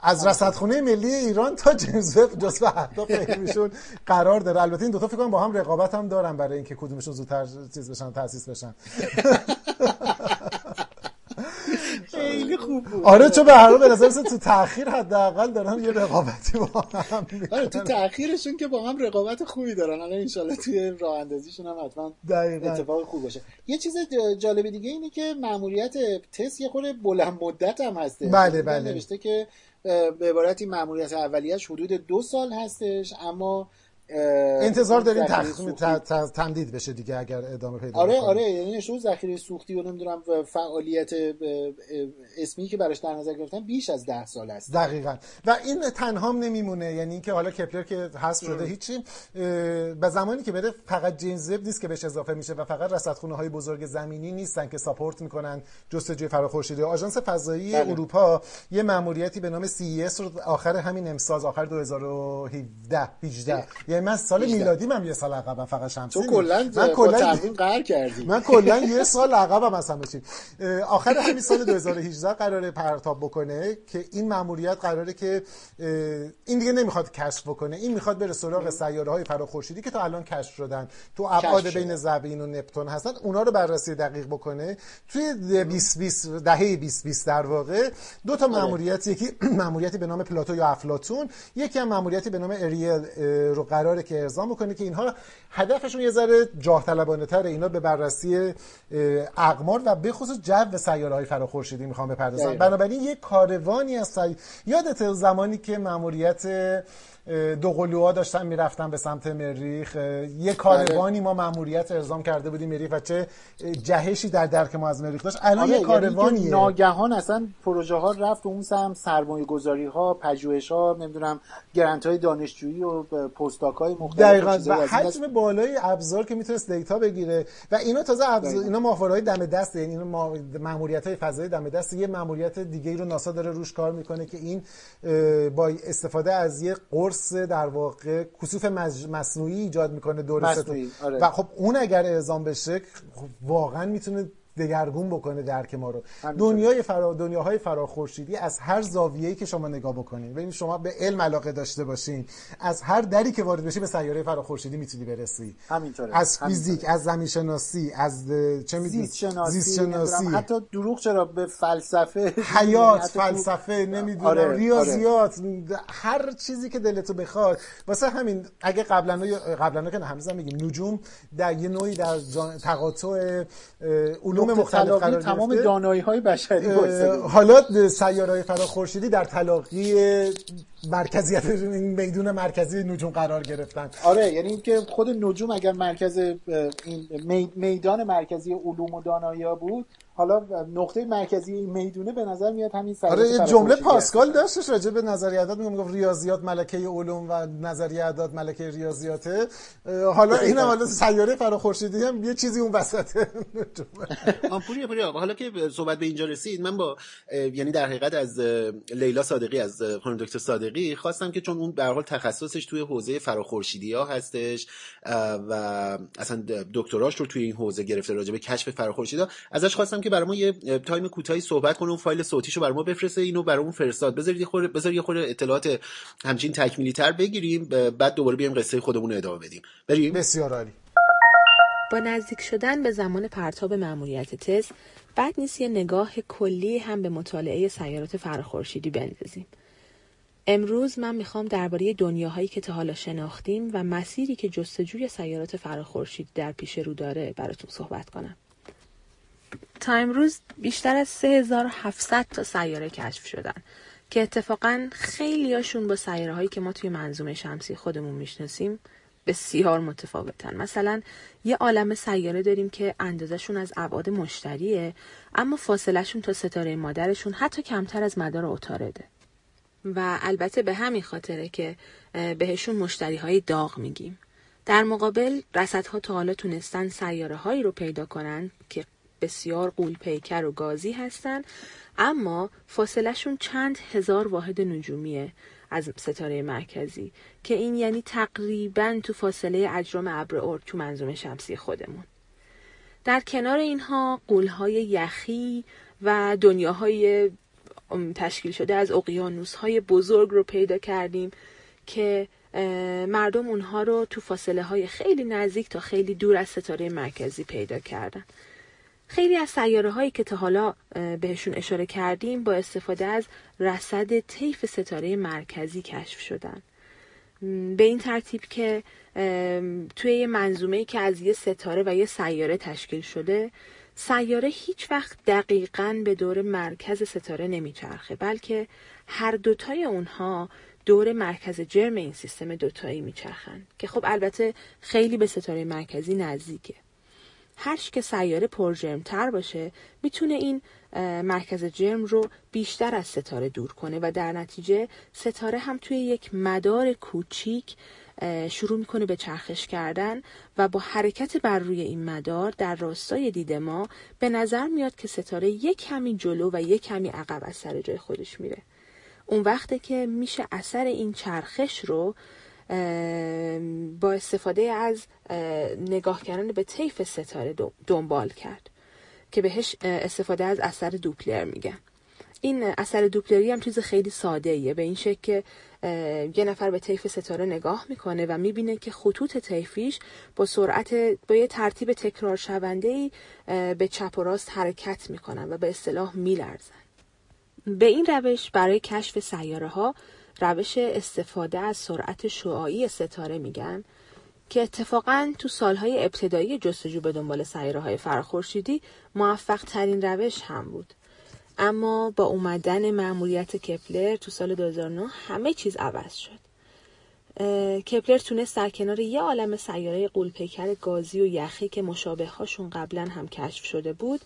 از رصدخونه ملی ایران تا جیمز وب جزو اهداف فکرشون قرار داره. البته این دو تا فکر کنم با هم رقابت هم دارن برای اینکه کدومشون زودتر چیز بشن تاسیس بشن. بود آره چون به هر حال به نظر تو تاخیر حداقل دارن یه رقابتی با هم آره تو تاخیرشون که با هم رقابت خوبی دارن. الان ان توی راه اندازیشون هم حتما اتفاق خوب باشه. یه چیز جالب دیگه اینه که ماموریت تست یه خورده بلند مدت هم هسته بله بله. نوشته که به عبارتی ماموریت اولیش حدود دو سال هستش اما انتظار داریم تخمین تمدید بشه دیگه اگر ادامه پیدا آره آره یعنی شو ذخیره سوختی و نمی‌دونم فعالیت اسمی که براش در نظر گرفتن بیش از ده سال است. دقیقا. و این تنهام نمیمونه. یعنی اینکه حالا کپلر که هست شده هیچی به زمانی که بره فقط جیمز وب نیست که بهش اضافه میشه و فقط رصدخونه های بزرگ زمینی نیستن که ساپورت می‌کنن جستجوی فراخورشیدی آژانس فضایی بله. اروپا یه ماموریتی به نام CES رو آخر همین امسال آخر 2017 18 من سال میلادی من یه سال عقبم فقط شمسی تو کلا من کلا قهر کردی. من کلا یه سال عقبم از همه آخر همین سال 2018 قراره پرتاب بکنه که این ماموریت قراره که این دیگه نمی‌خواد کشف بکنه. این می‌خواد بره سراغ سیاره های فراخورشیدی که تا الان کشف شدن. تو ابعاد بین زمین و نپتون هستن اونا رو بررسی دقیق بکنه. توی 2020 دهه 2020 در واقع دو تا آره. ماموریت یکی ماموریتی به نام پلاتو یا افلاطون یکی هم ماموریتی به نام اریل رو قرار قراره که ارضا بکنه که اینها هدفشون یه ذره جاه طلبانه تره. اینا به بررسی اقمار و به خصوص جو سیاره های فراخورشیدی می‌خوام بپردازن بنابراین یه کاروانی از سی... یادت زمانی که ماموریت دو قلوها داشتن می‌رفتن به سمت مریخ. یه کاروانی ما ماموریت ارزام کرده بودیم مریخ و چه جهشی در درک ما از مریخ داشت. الان آره، یه یعنی کاروانی ناگهان اصلا پروژه ها رفت اون سم سرمایه گذاری ها پژوهش ها نمی‌دونم گرانت های دانشجویی و پستاک های مختلف دقیقاً. و حجم بالای ابزار که می‌تونست دیتا بگیره. و اینا تازه ابزار اینا ماهواره های دم دست یعنی اینا ماموریت های فضایی دم دست یه ماموریت دیگه رو ناسا داره روش کار می‌کنه که این با استفاده از یه قرص در واقع کسوف مصنوعی ایجاد می‌کنه دور آره. و خب اون اگر اعزام بشه خب واقعا می‌تونه دگرگون بکنه درک ما رو. دنیای فرا دنیاهای فراخورشیدی از هر زاویه‌ای که شما نگاه بکنین ببین شما به علم علاقه داشته باشین از هر دری که وارد بشی به سیاره فراخورشیدی می‌تونی برسی. همینطوره از فیزیک از زمین شناسی از چه می‌دونی زیست شناسی. حتی دروغ چرا به فلسفه حیات فلسفه نمی‌دونم آره،, آره، ریاضیات آره. هر چیزی که دلتو بخواد. واسه همین اگه قبلا قبلا که هنوزم میگیم نجوم در یه نوعی در تقاطع علوم مختلف قرار تمام دانایی های بشری حالا سیاره فراخورشیدی در تلاقی مرکزیت میدون مرکزی نجوم قرار گرفتن. آره یعنی اینکه خود نجوم اگر مرکز این میدان مرکزی علوم و دانایی بود حالا نقطه مرکزی این می‌دونه به نظر میاد همین آره یه جمله پاسکال داشتش راجع به نظریه اعداد میگم ریاضیات ملکه علوم و نظریه اعداد ملکه ریاضیاته. حالا این هم حالا سیاره فراخورشیدی هم یه چیزی اون وسطه پوری پوری حالا که صحبت به اینجا رسید من با یعنی در حقیقت از لیلا صادقی از خانم دکتر صادقی خواستم که چون اون به حال تخصصش توی حوزه فراخورشیدی ها هستش و اصلا دکتراش رو توی این حوزه گرفته راجع به کشف فراخورشیدی ازش خواستم که برای ما یه تایم کوتاهی صحبت کنه اون فایل صوتیشو برای ما بفرسته اینو برامون فرستاد. بذارید یه خورده بذار یه خورده اطلاعات همچین تکمیلی تر بگیریم بعد دوباره بیایم قصه خودمون رو ادامه بدیم. بریم. بسیار عالی. با نزدیک شدن به زمان پرتاب مأموریت تز بعد نیست یه نگاه کلی هم به مطالعه سیارات فراخورشیدی بندازیم. امروز من می‌خوام درباره دنیاهایی که تا حالا شناختیم و مسیری که جستجوی سیارات فراخورشیدی در پیش رو داره براتون صحبت کنم. تا امروز بیشتر از 3700 تا سیاره کشف شدن که اتفاقا خیلیاشون با سیاره هایی که ما توی منظومه شمسی خودمون می‌شناسیم بسیار متفاوتن. مثلا یه عالم سیاره داریم که اندازشون از ابعاد مشتریه اما فاصلهشون تا ستاره مادرشون حتی کمتر از مدار اتارده و البته به همین خاطره که بهشون مشتری های داغ میگیم. در مقابل رصدها تا حالا تونستن سیاره هایی رو پیدا کنن که بسیار قول پیکر و گازی هستن اما فاصلهشون چند هزار واحد نجومیه از ستاره مرکزی که این یعنی تقریبا تو فاصله اجرام ابر اورک تو منظومه شمسی خودمون. در کنار اینها قولهای یخی و دنیاهای تشکیل شده از اقیانوس های بزرگ رو پیدا کردیم که مردم اونها رو تو فاصله های خیلی نزدیک تا خیلی دور از ستاره مرکزی پیدا کردن. خیلی از سیاره هایی که تا حالا بهشون اشاره کردیم با استفاده از رصد طیف ستاره مرکزی کشف شدن. به این ترتیب که توی یه منظومه که از یه ستاره و یه سیاره تشکیل شده سیاره هیچ وقت دقیقا به دور مرکز ستاره نمیچرخه بلکه هر دوتای اونها دور مرکز جرم این سیستم دوتایی میچرخن که خب البته خیلی به ستاره مرکزی نزدیکه. هر که سیاره پرجرمتر باشه می‌تونه این مرکز جرم رو بیشتر از ستاره دور کنه و در نتیجه ستاره هم توی یک مدار کوچیک شروع می‌کنه به چرخش کردن و با حرکت بر روی این مدار در راستای دید ما به نظر میاد که ستاره یک کمی جلو و یک کمی عقب از سر جای خودش میره. اون وقته که میشه اثر این چرخش رو با استفاده از نگاه کردن به طیف ستاره دنبال کرد که بهش استفاده از اثر دوپلر میگن. این اثر دوپلری هم چیز خیلی ساده ایه به این شکل که یه نفر به طیف ستاره نگاه می‌کنه و می‌بینه که خطوط طیفیش با سرعت با یه ترتیب تکرار شونده ای به چپ و راست حرکت می‌کنن و به اصطلاح میلرزن. به این روش برای کشف سیاره ها روش استفاده از سرعت شعاعی ستاره میگن که اتفاقا تو سالهای ابتدایی جستجو به دنبال سیاره های فراخورشیدی موفق ترین روش هم بود. اما با اومدن مأموریت کپلر تو سال 2009 همه چیز عوض شد. کپلر تونست در کنار یه عالم سیاره قولپیکر گازی و یخی که مشابه هاشون قبلا هم کشف شده بود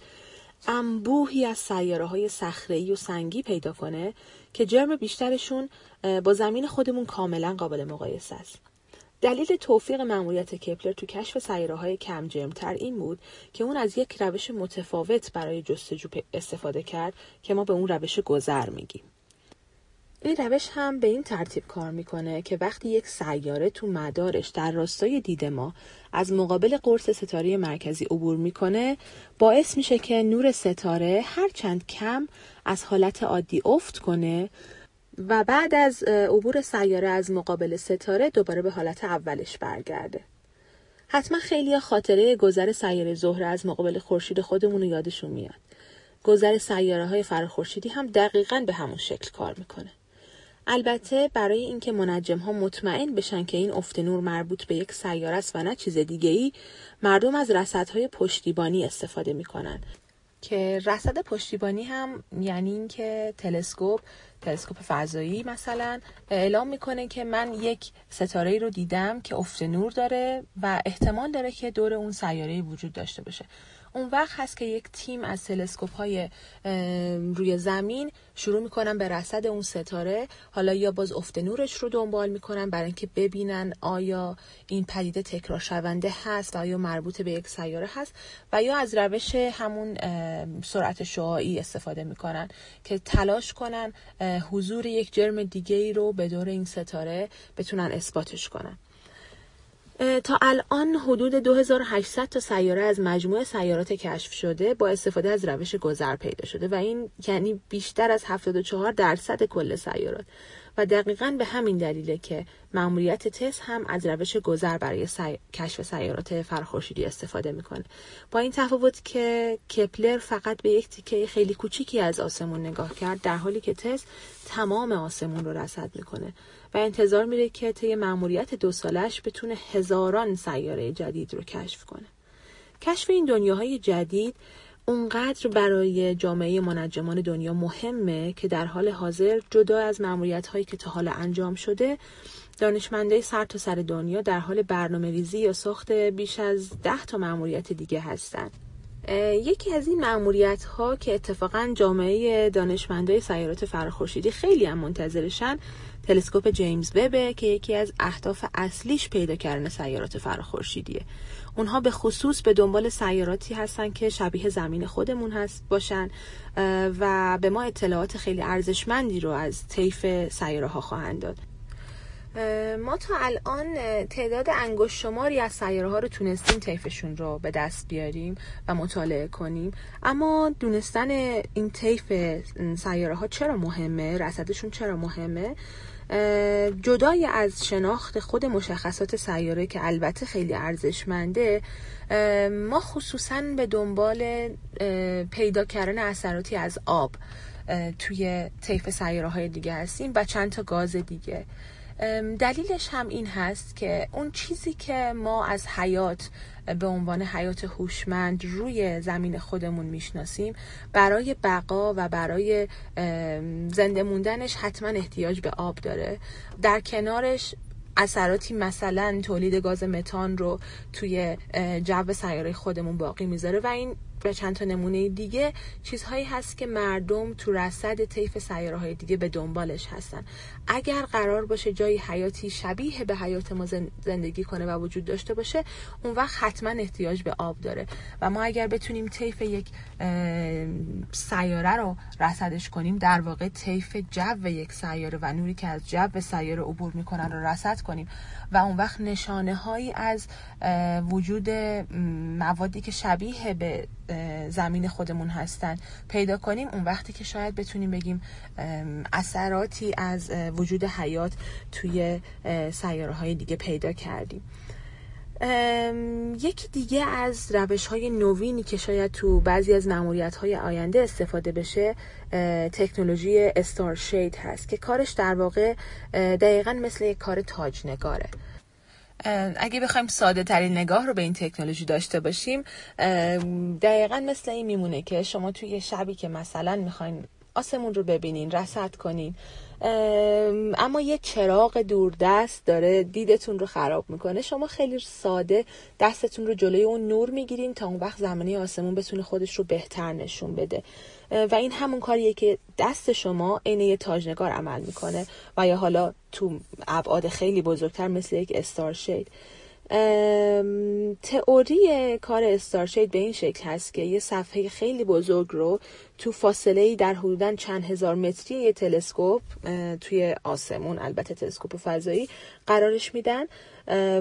انبوهی از سیاره های صخره‌ای و سنگی پیدا کنه که جرم بیشترشون با زمین خودمون کاملا قابل مقایسه است. دلیل توفیق مأموریت کپلر تو کشف سیاره های کم جرمتر این بود که اون از یک روش متفاوت برای جستجو استفاده کرد که ما به اون روش گذر میگیم. این روش هم به این ترتیب کار می‌کنه که وقتی یک سیاره تو مدارش در راستای دید ما از مقابل قرص ستاره مرکزی عبور می‌کنه باعث میشه که نور ستاره هرچند کم از حالت عادی افت کنه و بعد از عبور سیاره از مقابل ستاره دوباره به حالت اولش برگرده. حتما خیلی خاطره گذر سیاره زهره از مقابل خورشید خودمون رو یادشون میاد. گذر سیاره های فرخورشیدی هم دقیقا به همون شکل کار می‌کنه. البته برای اینکه منجم ها مطمئن بشن که این افت نور مربوط به یک سیاره است و نه چیز دیگه ای مردم از رصدهای پشتیبانی استفاده می‌کنن. که رصد پشتیبانی هم یعنی اینکه تلسکوپ تلسکوپ فضایی مثلا اعلام می‌کنه که من یک ستاره رو دیدم که افت نور داره و احتمال داره که دور اون سیاره وجود داشته باشه. اون وقت هست که یک تیم از تلسکوپ های روی زمین شروع می‌کنن به رصد اون ستاره. حالا یا باز افت نورش رو دنبال می‌کنن برای اینکه ببینن آیا این پدیده تکرار شونده هست و آیا مربوط به یک سیاره هست و یا از روش همون سرعت شعاعی استفاده می‌کنن که تلاش کنن حضور یک جرم دیگه ای رو به دور این ستاره بتونن اثباتش کنن. تا الان حدود 2800 تا سیاره از مجموعه سیارات کشف شده با استفاده از روش گذر پیدا شده و این یعنی بیشتر از 74 درصد کل سیارات. و دقیقا به همین دلیله که مأموریت تس هم از روش گذر برای کشف سیارات فرخورشیدی استفاده می‌کنه. با این تفاوت که کپلر فقط به یک تیکه خیلی کوچیکی از آسمون نگاه کرد در حالی که تس تمام آسمون رو رصد می‌کنه. انتظار میره که طی مأموریت دو سالش بتونه هزاران سیاره جدید رو کشف کنه کشف این دنیاهای جدید اونقدر برای جامعه منجمان دنیا مهمه که در حال حاضر جدا از معمولیت هایی که تا حالا انجام شده دانشمنده سر تا سر دنیا در حال برنامه ریزی یا ساخت بیش از ده تا معمولیت دیگه هستند. یکی از این معمولیت ها که اتفاقا جامعه دانشمندای سیارات فرخورشیدی خیلی هم منتظرشن تلسکوپ جیمز وبه که یکی از اهداف اصلیش پیدا کردن سیارات فرخورشیدیه. اونها به خصوص به دنبال سیاراتی هستن که شبیه زمین خودمون هست باشن و به ما اطلاعات خیلی ارزشمندی رو از طیف سیاره ها خواهند داد. ما تا الان تعداد انگشت شماری از سیاره ها رو تونستیم طیفشون رو به دست بیاریم و مطالعه کنیم. اما دونستن این طیف سیاره ها چرا مهمه؟ رصدشون چرا مهمه؟ جدای از شناخت خود مشخصات سیاره که البته خیلی ارزشمنده ما خصوصا به دنبال پیدا کردن اثراتی از آب توی طیف سیاره های دیگه هستیم و چند تا گاز دیگه. دلیلش هم این هست که اون چیزی که ما از حیات به عنوان حیات هوشمند روی زمین خودمون می‌شناسیم برای بقا و برای زنده موندنش حتما احتیاج به آب داره. در کنارش اثراتی مثلا تولید گاز متان رو توی جو سیاره خودمون باقی می‌ذاره و این و چند تا نمونه دیگه چیزهایی هست که مردم تو رصد طیف سیاره های دیگه به دنبالش هستن. اگر قرار باشه جایی حیاتی شبیه به حیات ما زندگی کنه و وجود داشته باشه اون وقت حتما احتیاج به آب داره. و ما اگر بتونیم طیف یک سیاره رو رصدش کنیم در واقع طیف جو یک سیاره و نوری که از جو سیاره عبور می‌کنن رو رصد کنیم و اون وقت نشانه هایی از وجود موادی که شبیه به زمین خودمون هستن پیدا کنیم اون وقتی که شاید بتونیم بگیم اثراتی از وجود حیات توی سیاره های دیگه پیدا کردیم. یکی دیگه از روش های نوینی که شاید تو بعضی از معمولیت های آینده استفاده بشه تکنولوژی استار شید هست که کارش در واقع دقیقا مثل یک کار تاجنگاره. اگه بخوایم ساده ترین نگاه رو به این تکنولوژی داشته باشیم دقیقا مثل این میمونه که شما توی شبی که مثلا می‌خواین آسمون رو ببینین رسد کنین اما یه چراغ دوردست داره دیدتون رو خراب می‌کنه. شما خیلی ساده دستتون رو جلوی اون نور می‌گیرین تا اون وقت زمانی آسمون بتونه خودش رو بهتر نشون بده. و این همون کاریه که دست شما عین یه تاجنگار عمل می‌کنه و یا حالا تو ابعاد خیلی بزرگتر مثل یک استار شید. تئوری کار استارشید به این شکل هست که یه صفحه خیلی بزرگ رو تو فاصله ای در حدودا چند هزار متری یه تلسکوپ توی آسمون البته تلسکوپ فضایی قرارش میدن.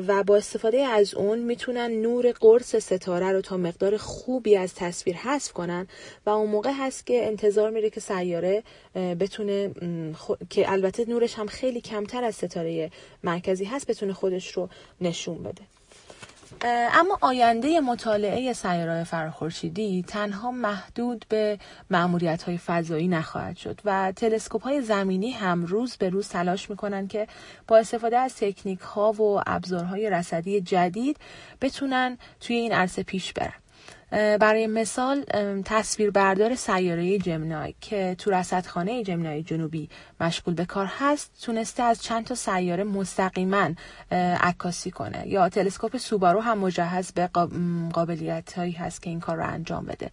و با استفاده از اون می‌تونن نور قرص ستاره رو تا مقدار خوبی از تصویر حذف کنن و اون موقع هست که انتظار میره که سیاره بتونه که البته نورش هم خیلی کمتر از ستاره مرکزی هست بتونه خودش رو نشون بده. اما آینده مطالعه سیاره‌های فراخورشیدی تنها محدود به معمولیت های فضایی نخواهد شد و تلسکوپ های زمینی هم روز به روز تلاش می‌کنن که با استفاده از تکنیک ها و ابزارهای رصدی جدید بتونن توی این عرصه پیش برن. برای مثال تصویربردار سیاره جمنای که تو رصدخانه جمنای جنوبی مشغول به کار هست تونسته از چند تا سیاره مستقیما عکاسی کنه یا تلسکوپ سوبارو هم مجهز به قابلیت هایی هست که این کار رو انجام بده.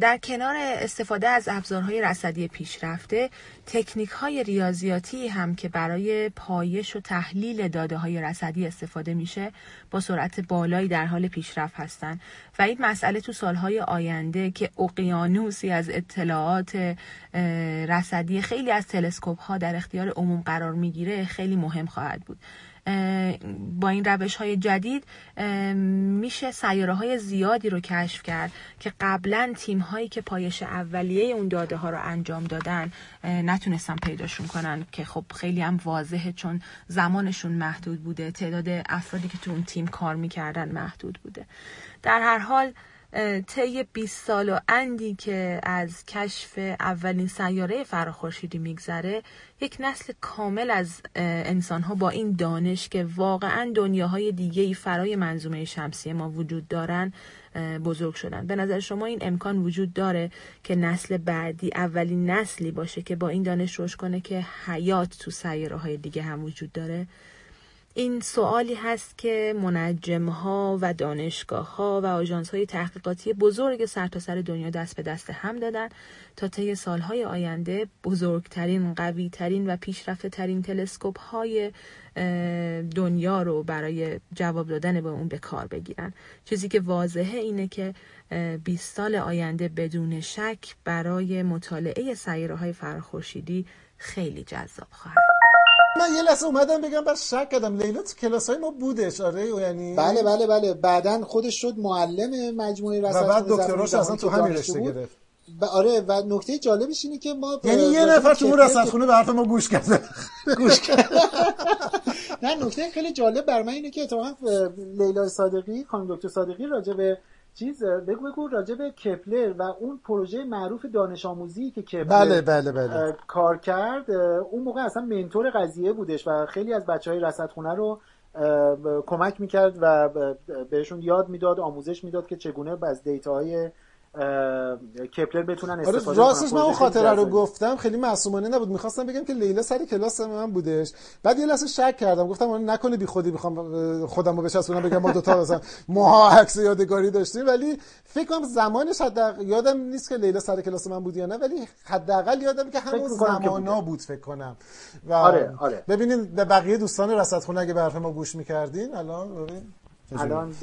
در کنار استفاده از ابزارهای رصدی پیشرفته تکنیک های ریاضیاتی هم که برای پایش و تحلیل داده های رصدی استفاده میشه با سرعت بالایی در حال پیشرفت هستند و این مسئله تو سالهای آینده که اقیانوسی از اطلاعات رصدی خیلی از تلسکوپ ها در اختیار عموم قرار می‌گیره خیلی مهم خواهد بود. با این روش های جدید میشه سیاره های زیادی رو کشف کرد که قبلا تیم هایی که پایش اولیه اون داده ها رو انجام دادن نتونستن پیداشون کنن که خب خیلی هم واضحه چون زمانشون محدود بوده. تعداد افرادی که تو اون تیم کار می‌کردن محدود بوده. در هر حال طی 20 سال و اندی که از کشف اولین سیاره فراخورشیدی میگذره یک نسل کامل از انسانها با این دانش که واقعا دنیاهای دیگه فرای منظومه شمسی ما وجود دارن بزرگ شدن. به نظر شما این امکان وجود داره که نسل بعدی اولین نسلی باشه که با این دانش روش کنه که حیات تو سیاره های دیگه هم وجود داره؟ این سوالی هست که منجم ها و دانشگاه ها و آژانس های تحقیقاتی بزرگ سرتاسر سر دنیا دست به دست هم دادن تا طی سالهای آینده بزرگترین، قویترین و پیشرفته ترین تلسکوپ های دنیا رو برای جواب دادن به اون به کار بگیرن. چیزی که واضحه اینه که 20 سال آینده بدون شک برای مطالعه سیاره های فرخورشیدی خیلی جذاب خواهد من یه لحظه اومدم بگم بس شک کردم. لیلا تو کلاس های ما بودش. آره یعنی بله بله بله. بعدا خودش شد معلم مجموعه رصد و بعد دکتراش اصلا تو همین رشته گرفت. ب... آره و نکته جالبش اینه که ما یعنی یه نفر تو اون خونه به حرف ما گوش کرده. گوش کرده نه نکته خیلی جالب بر من اینه که اتفاقا لیلا صادقی خانم دکتر صادقی راجع به چیز بگو بگو راجع به کپلر و اون پروژه معروف دانش آموزی که کپلر بله بله بله. کار کرد اون موقع اصلا منتور قضیه بودش و خیلی از بچه های رصدخونه رو کمک می‌کرد و بهشون یاد می‌داد آموزش می‌داد که چگونه از دیتاهای کپلر بتونن آره، استفاده آره راستش من اون خاطره رو گفتم خیلی معصومانه نبود. می‌خواستم بگم که لیلا سر کلاس من بودش. بعد یه لحظه شک کردم. گفتم نکنه بی خودی بخوام خودم رو بچسبونم بگم ما دو تا مثلا ماها عکس یادگاری داشتیم. ولی فکر کنم زمانش حداقل یادم نیست که لیلا سر کلاس من بود یا نه ولی حداقل یادم که همون زمانا بود فکر کنم. و آره آره. ببینین به بقیه دوستان رصدخونه اگه به حرف ما گوش می‌کردین الان ببین. الان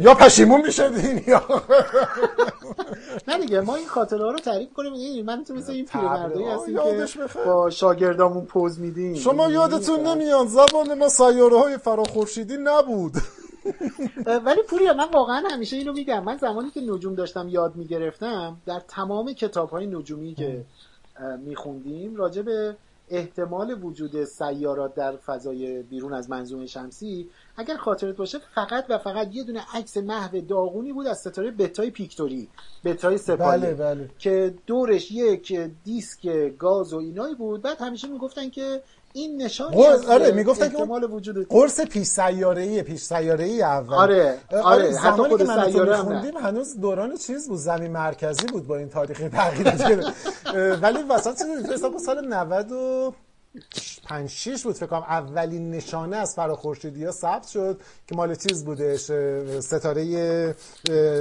یا پشیمون می‌شدین یا نه دیگه ما این خاطره ها رو تعریف کنیم. من تو مثل این پیرمردایی هستیم که با شاگردامون پوز میدیم. شما یادتون نمیان زبان ما سیاره های فراخورشیدی نبود. ولی پوریا من واقعا همیشه اینو میگم. من زمانی که نجوم داشتم یاد می‌گرفتم در تمام کتاب های نجومی که میخوندیم راجع به احتمال وجود سیارات در فضای بیرون از منظومه شمسی اگر خاطرت باشه فقط و فقط یه دونه عکس محو داغونی بود از ستاره بتای پیکتوری بتای سپایه بله بله. که دورش یک دیسک گاز و اینایی بود بعد همیشه می‌گفتن که این نشان آره می‌گفتن که وجود قرص پیش سیاره ای پیش سیاره ای اول آره آره, آره. که من خوندیم هنوز دوران چیز بود زمین مرکزی بود با این تاریخ تغییر ولی وسط حساب سال 90 و پنج شیش بود فکر کنم اولین نشانه از فراخورشیدی ها ثبت شد که مال چیز بودش ستاره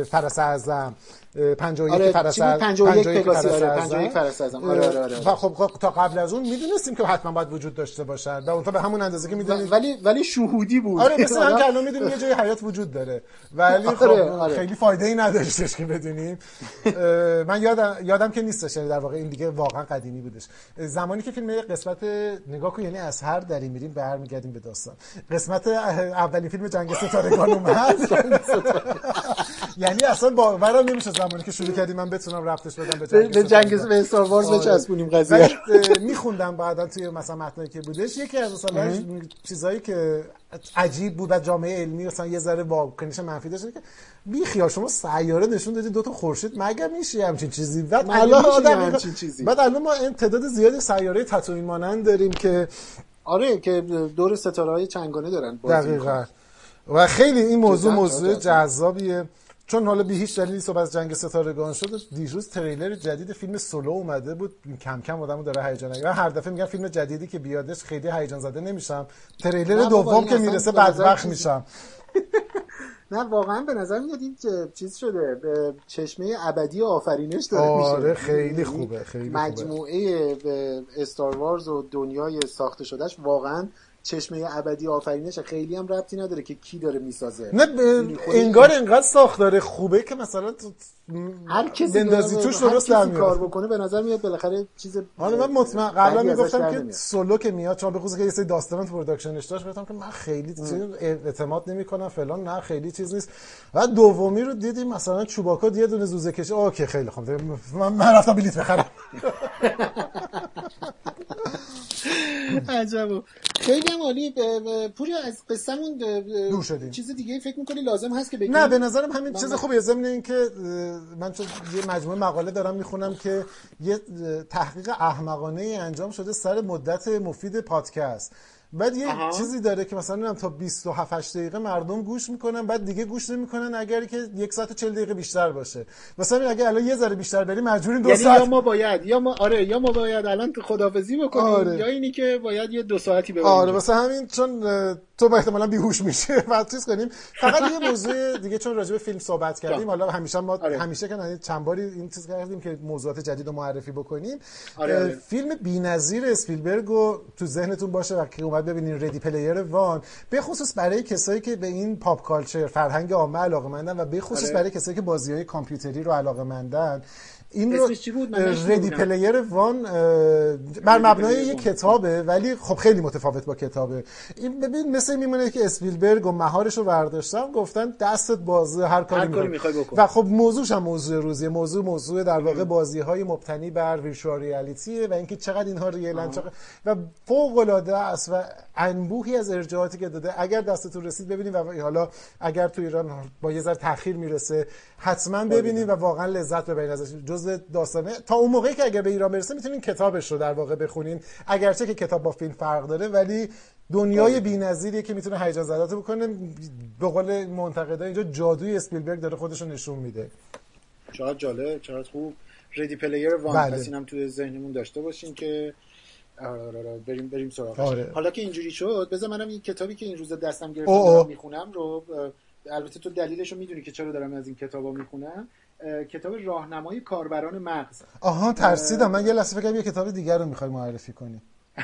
فرس اعظم. 51 آره فرس 51 پگاسی آره 51 فرس اعظم آره آره آره و خب تا قبل از اون می‌دونستیم که حتما باید وجود داشته باشن و اون به همون اندازه که می‌دونید ولی ولی شهودی بود. آره مثلا هم که الان می‌دونیم یه جای حیات وجود داره. ولی خب آره، آره. خیلی فایده ای نداشتش که بدونیم. من یادم یادم که نیستش یعنی در واقع این دیگه واقعا قدیمی بودش. زمانی که فیلم قسمت نگاه کن یعنی از هر دری میریم برمیگردیم به داستان. قسمت اولین فیلم جنگ ستارگان اومد. یعنی اصلا باورم نمیشه زمانی که شروع کردیم من بتونم رفتش بدم به جنگ به جنگ به استار وارز آره. بچسبونیم قضیه. میخوندم بعدا توی مثلا متنی که بودش. یکی از مثلا چیزایی که عجیب بود و جامعه علمی مثلا یه ذره واکنش منفی داشت که بی خیال شما سیاره نشون دادید دو تا خورشید مگر میشه همچین چیزی؟ بعد الان آدم همچین چیزی؟ بعد الان ما تعداد زیادی سیاره تاتوین مانند داریم که آره که دور ستاره های چنگانه دارن دقیقا. و خیلی این موضوع موضوع جذابیه. چون حالا بی هیچ دلیلی صحبت از جنگ ستارگان شد دیروز تریلر جدید فیلم سولو اومده بود. کم کم آدمو داره هیجان و هر دفعه میگن فیلم جدیدی که بیادش خیلی هیجان زده نمیشم. تریلر دوم که می‌رسه بدبخت میشم. نه واقعا به نظر میاد این چیز شده. به چشمه ابدی آفرینش داره آره میشه خیلی خوبه خیلی مجموعه Star Wars و دنیای ساخته شدهش واقعا چشمه ابدی آفرینش خیلی هم ربطی نداره که کی داره می‌سازه. نه ب... انگار انقدر ساختاره خوبه که مثلا هر کسی بندازی توش درست کار بکنه به نظر میاد بالاخره چیز حالا من مطمئن قبلا می‌گفتم که سولو که میاد چون به خصوص که یه سری داستان production ش داشت گفتم که من خیلی اعتماد نمی‌کنم فلان نه خیلی چیز نیست. و دومی رو دیدیم مثلا چوباکا یه دونه زوزه کشه اوکی خیلی خوب. من, من رفتم بلیت بخرم. عجبو خیلی هم عالی. پوری از قصهمون دور شدیم. چیز دیگه فکر می‌کنی لازم هست که بگیم؟ نه به نظرم همین چیز خوبیه. ضمن این که من چون یه مجموعه مقاله دارم می‌خونم که یه تحقیق احمقانه انجام شده سر مدت مفید پادکست. بعد یه چیزی داره که مثلا تا 27 8 دقیقه مردم گوش می‌کنن بعد دیگه گوش نمی‌کنن اگر که یک ساعت و 40 دقیقه بیشتر باشه مثلا اگه الان یه ذره بیشتر بریم مجبوریم دو یعنی ساعت یا ما باید یا ما آره یا ما باید الان خدافظی بکنیم آره. یا اینی که باید یه دو ساعتی ببریم آره واسه همین چون تو با احتمالاً بیهوش میشه و چیز کنیم فقط یه موضوع دیگه چون راجع به فیلم صحبت کردیم حالا همیشه ما آره. همیشه که چند باری این چیز کردیم که موضوعات جدید رو معرفی بکنیم آره آره. فیلم بی‌نظیر اسپیلبرگ تو ذهنتون باشه و که اومد ببینین Ready Player One به خصوص برای کسایی که به این pop culture فرهنگ عامه علاقه و به خصوص آره. برای کسایی که بازی‌های کامپیوتری رو علاقه مندن این رو Ready Player One بر مبنای یک کتابه ولی خب خیلی متفاوت با کتابه. این ببین مثل میمونه که اسپیلبرگ و مهارش رو برداشتن گفتن دستت بازه هر کاری, هر می‌خوای بکن. و خب موضوعش هم موضوع روزی موضوع موضوع در واقع بازی های مبتنی بر virtual reality ه و اینکه چقدر اینها real ن چقدر و فوق العاده است و انبوهی از ارجاعاتی که داده. اگر دستتون رسید ببینید و حالا اگر تو ایران با یه ذره تاخیر می‌رسه حتما ببینید و واقعا لذت ببرید ازش. جز داستانه. تا اون موقعی که اگر به ایران برسه می‌تونین کتابش رو در واقع بخونین. اگرچه که کتاب با فیلم فرق داره ولی دنیای بی‌نظیریه که می‌تونه هیجان زدات بکنه. به قول منتقدا اینجا جادوی اسپیلبرگ داره خودش رو نشون میده. چقدر جالب چقدر خوب. ردی پلیر وان بله. اینم توی ذهنمون داشته باشین که آره آره, آره. بریم بریم سراغش. آره. حالا که اینجوری شد بذار منم این کتابی که این روز دستم گرفتم می‌خونم رو البته تو دلیلش رو می‌دونی که چرا دارم از این کتابا می‌خونم. کتاب راهنمای کاربران مغز. آها ترسیدم. من یه لحظه فکر یه کتاب دیگر رو می‌خوای معرفی کنی.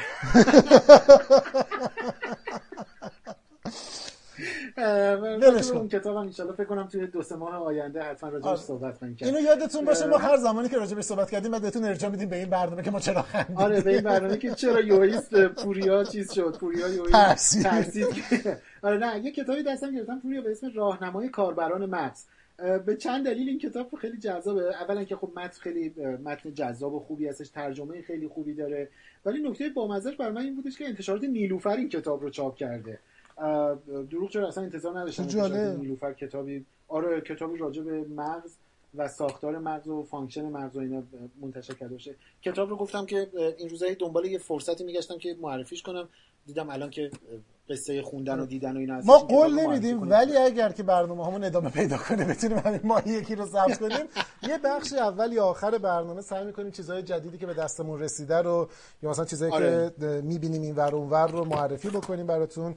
اون کتاب هم انشالله فکر کنم توی دو سه ماه آینده حتما راجعش آره. صحبت کنیم. اینو یادتون باشه ما هر زمانی که راجعش صحبت کردیم بعد بهتون ارجاع میدیم به این برنامه که ما چرا خندیدیم آره به این برنامه که چرا یوئیست پوریا چیز شد؟ پوریا یوئیست. ترسید. آره نه یه کتابی دستم گرفتم پوریا به اسم راهنمای کاربران مغز. به چند دلیل این کتاب خیلی جذابه. اولا که خب متن خیلی متن جذاب و خوبی هستش ترجمه خیلی خوبی داره. ولی نکته بامزهش برای من این بودش که انتشارات نیلوفر این کتاب رو چاپ کرده. دروغ چرا اصلا انتظار نداشتم نیلوفر کتابی آره کتابی راجع به مغز و ساختار مغز و function مغز و اینا منتشر کرده باشه. کتاب رو گفتم که این روزایی دنبال یه فرصتی میگشتم که معرفیش کنم. دیدم الان که قصه خوندن و دیدن و اینا ما قول نمیدیم ولی اگر که برنامه همون ادامه پیدا کنه بتونیم همین ماه یکی رو ضبط کنیم. یه بخش اول یا آخر برنامه سعی می‌کنیم چیزهای جدیدی که به دستمون رسیده رو یا مثلا چیزایی آره. که می‌بینیم این ور اون ور رو معرفی بکنیم براتون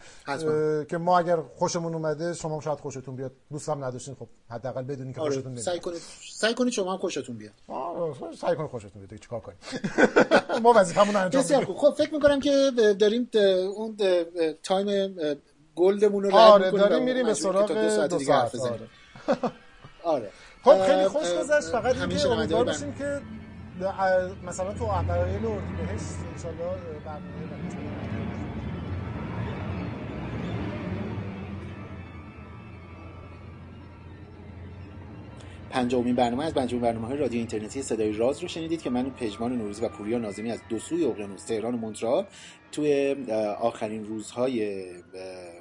که ما اگر خوشمون اومده شما شاید خوشتون بیاد. دوست هم نداشتین خب حداقل بدونین که آره. خوشتون سعی کنید سعی کنید شما هم خوشتون بیاد. سعی کنید خوشتون بیاد چیکار کنیم؟ ما وظیفمون انجام خب فکر می‌کنم که داریم اون time gold مون رو آره داریم میریم به سراغ دو ساعت آره. آره. خب خیلی خوش گذشت. فقط اینکه امیدوار باشیم که مثلا تو اوایل اردیبهشت ان شاء الله برنامه پنجمین برنامه از پنجمین برنامه های رادیو اینترنتی صدای راز رو شنیدید که من پژمان نوروزی و پوریا نازمی از دو سوی اقیانوس تهران و مونترال. توی آخرین روزهای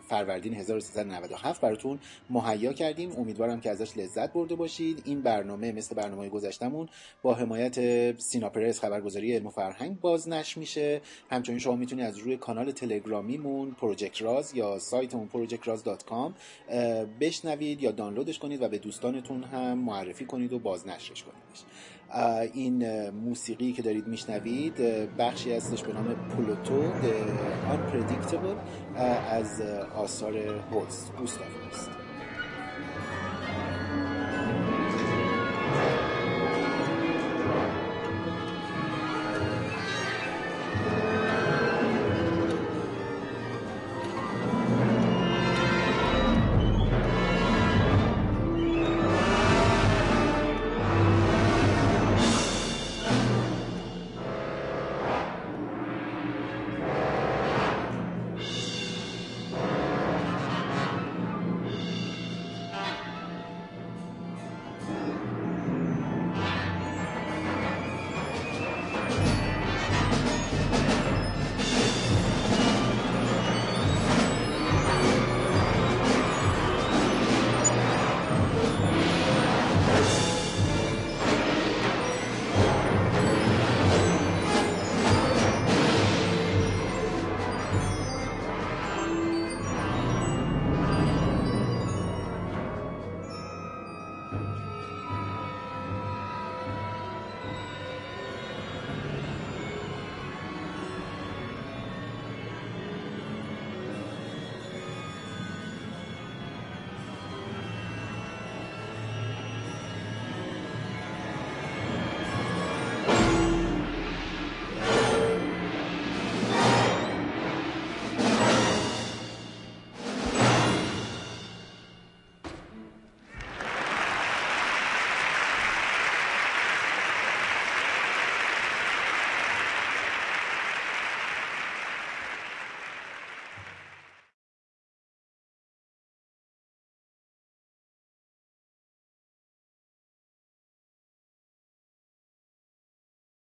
فروردین 1397 براتون مهیا کردیم. امیدوارم که ازش لذت برده باشید. این برنامه مثل برنامه گذشتمون با حمایت سینا پرس خبرگزاری علم و فرهنگ بازنش میشه. همچنین شما می‌تونید از روی کانال تلگرامیمون پروژکت راز یا سایتمون projectraz.com بشنوید یا دانلودش کنید و به دوستانتون هم معرفی کنید و بازنشرش کنید این موسیقی که دارید میشنوید بخشی هستش به نام پلوتو The Unpredictable از آثار هولست گوستاف هولست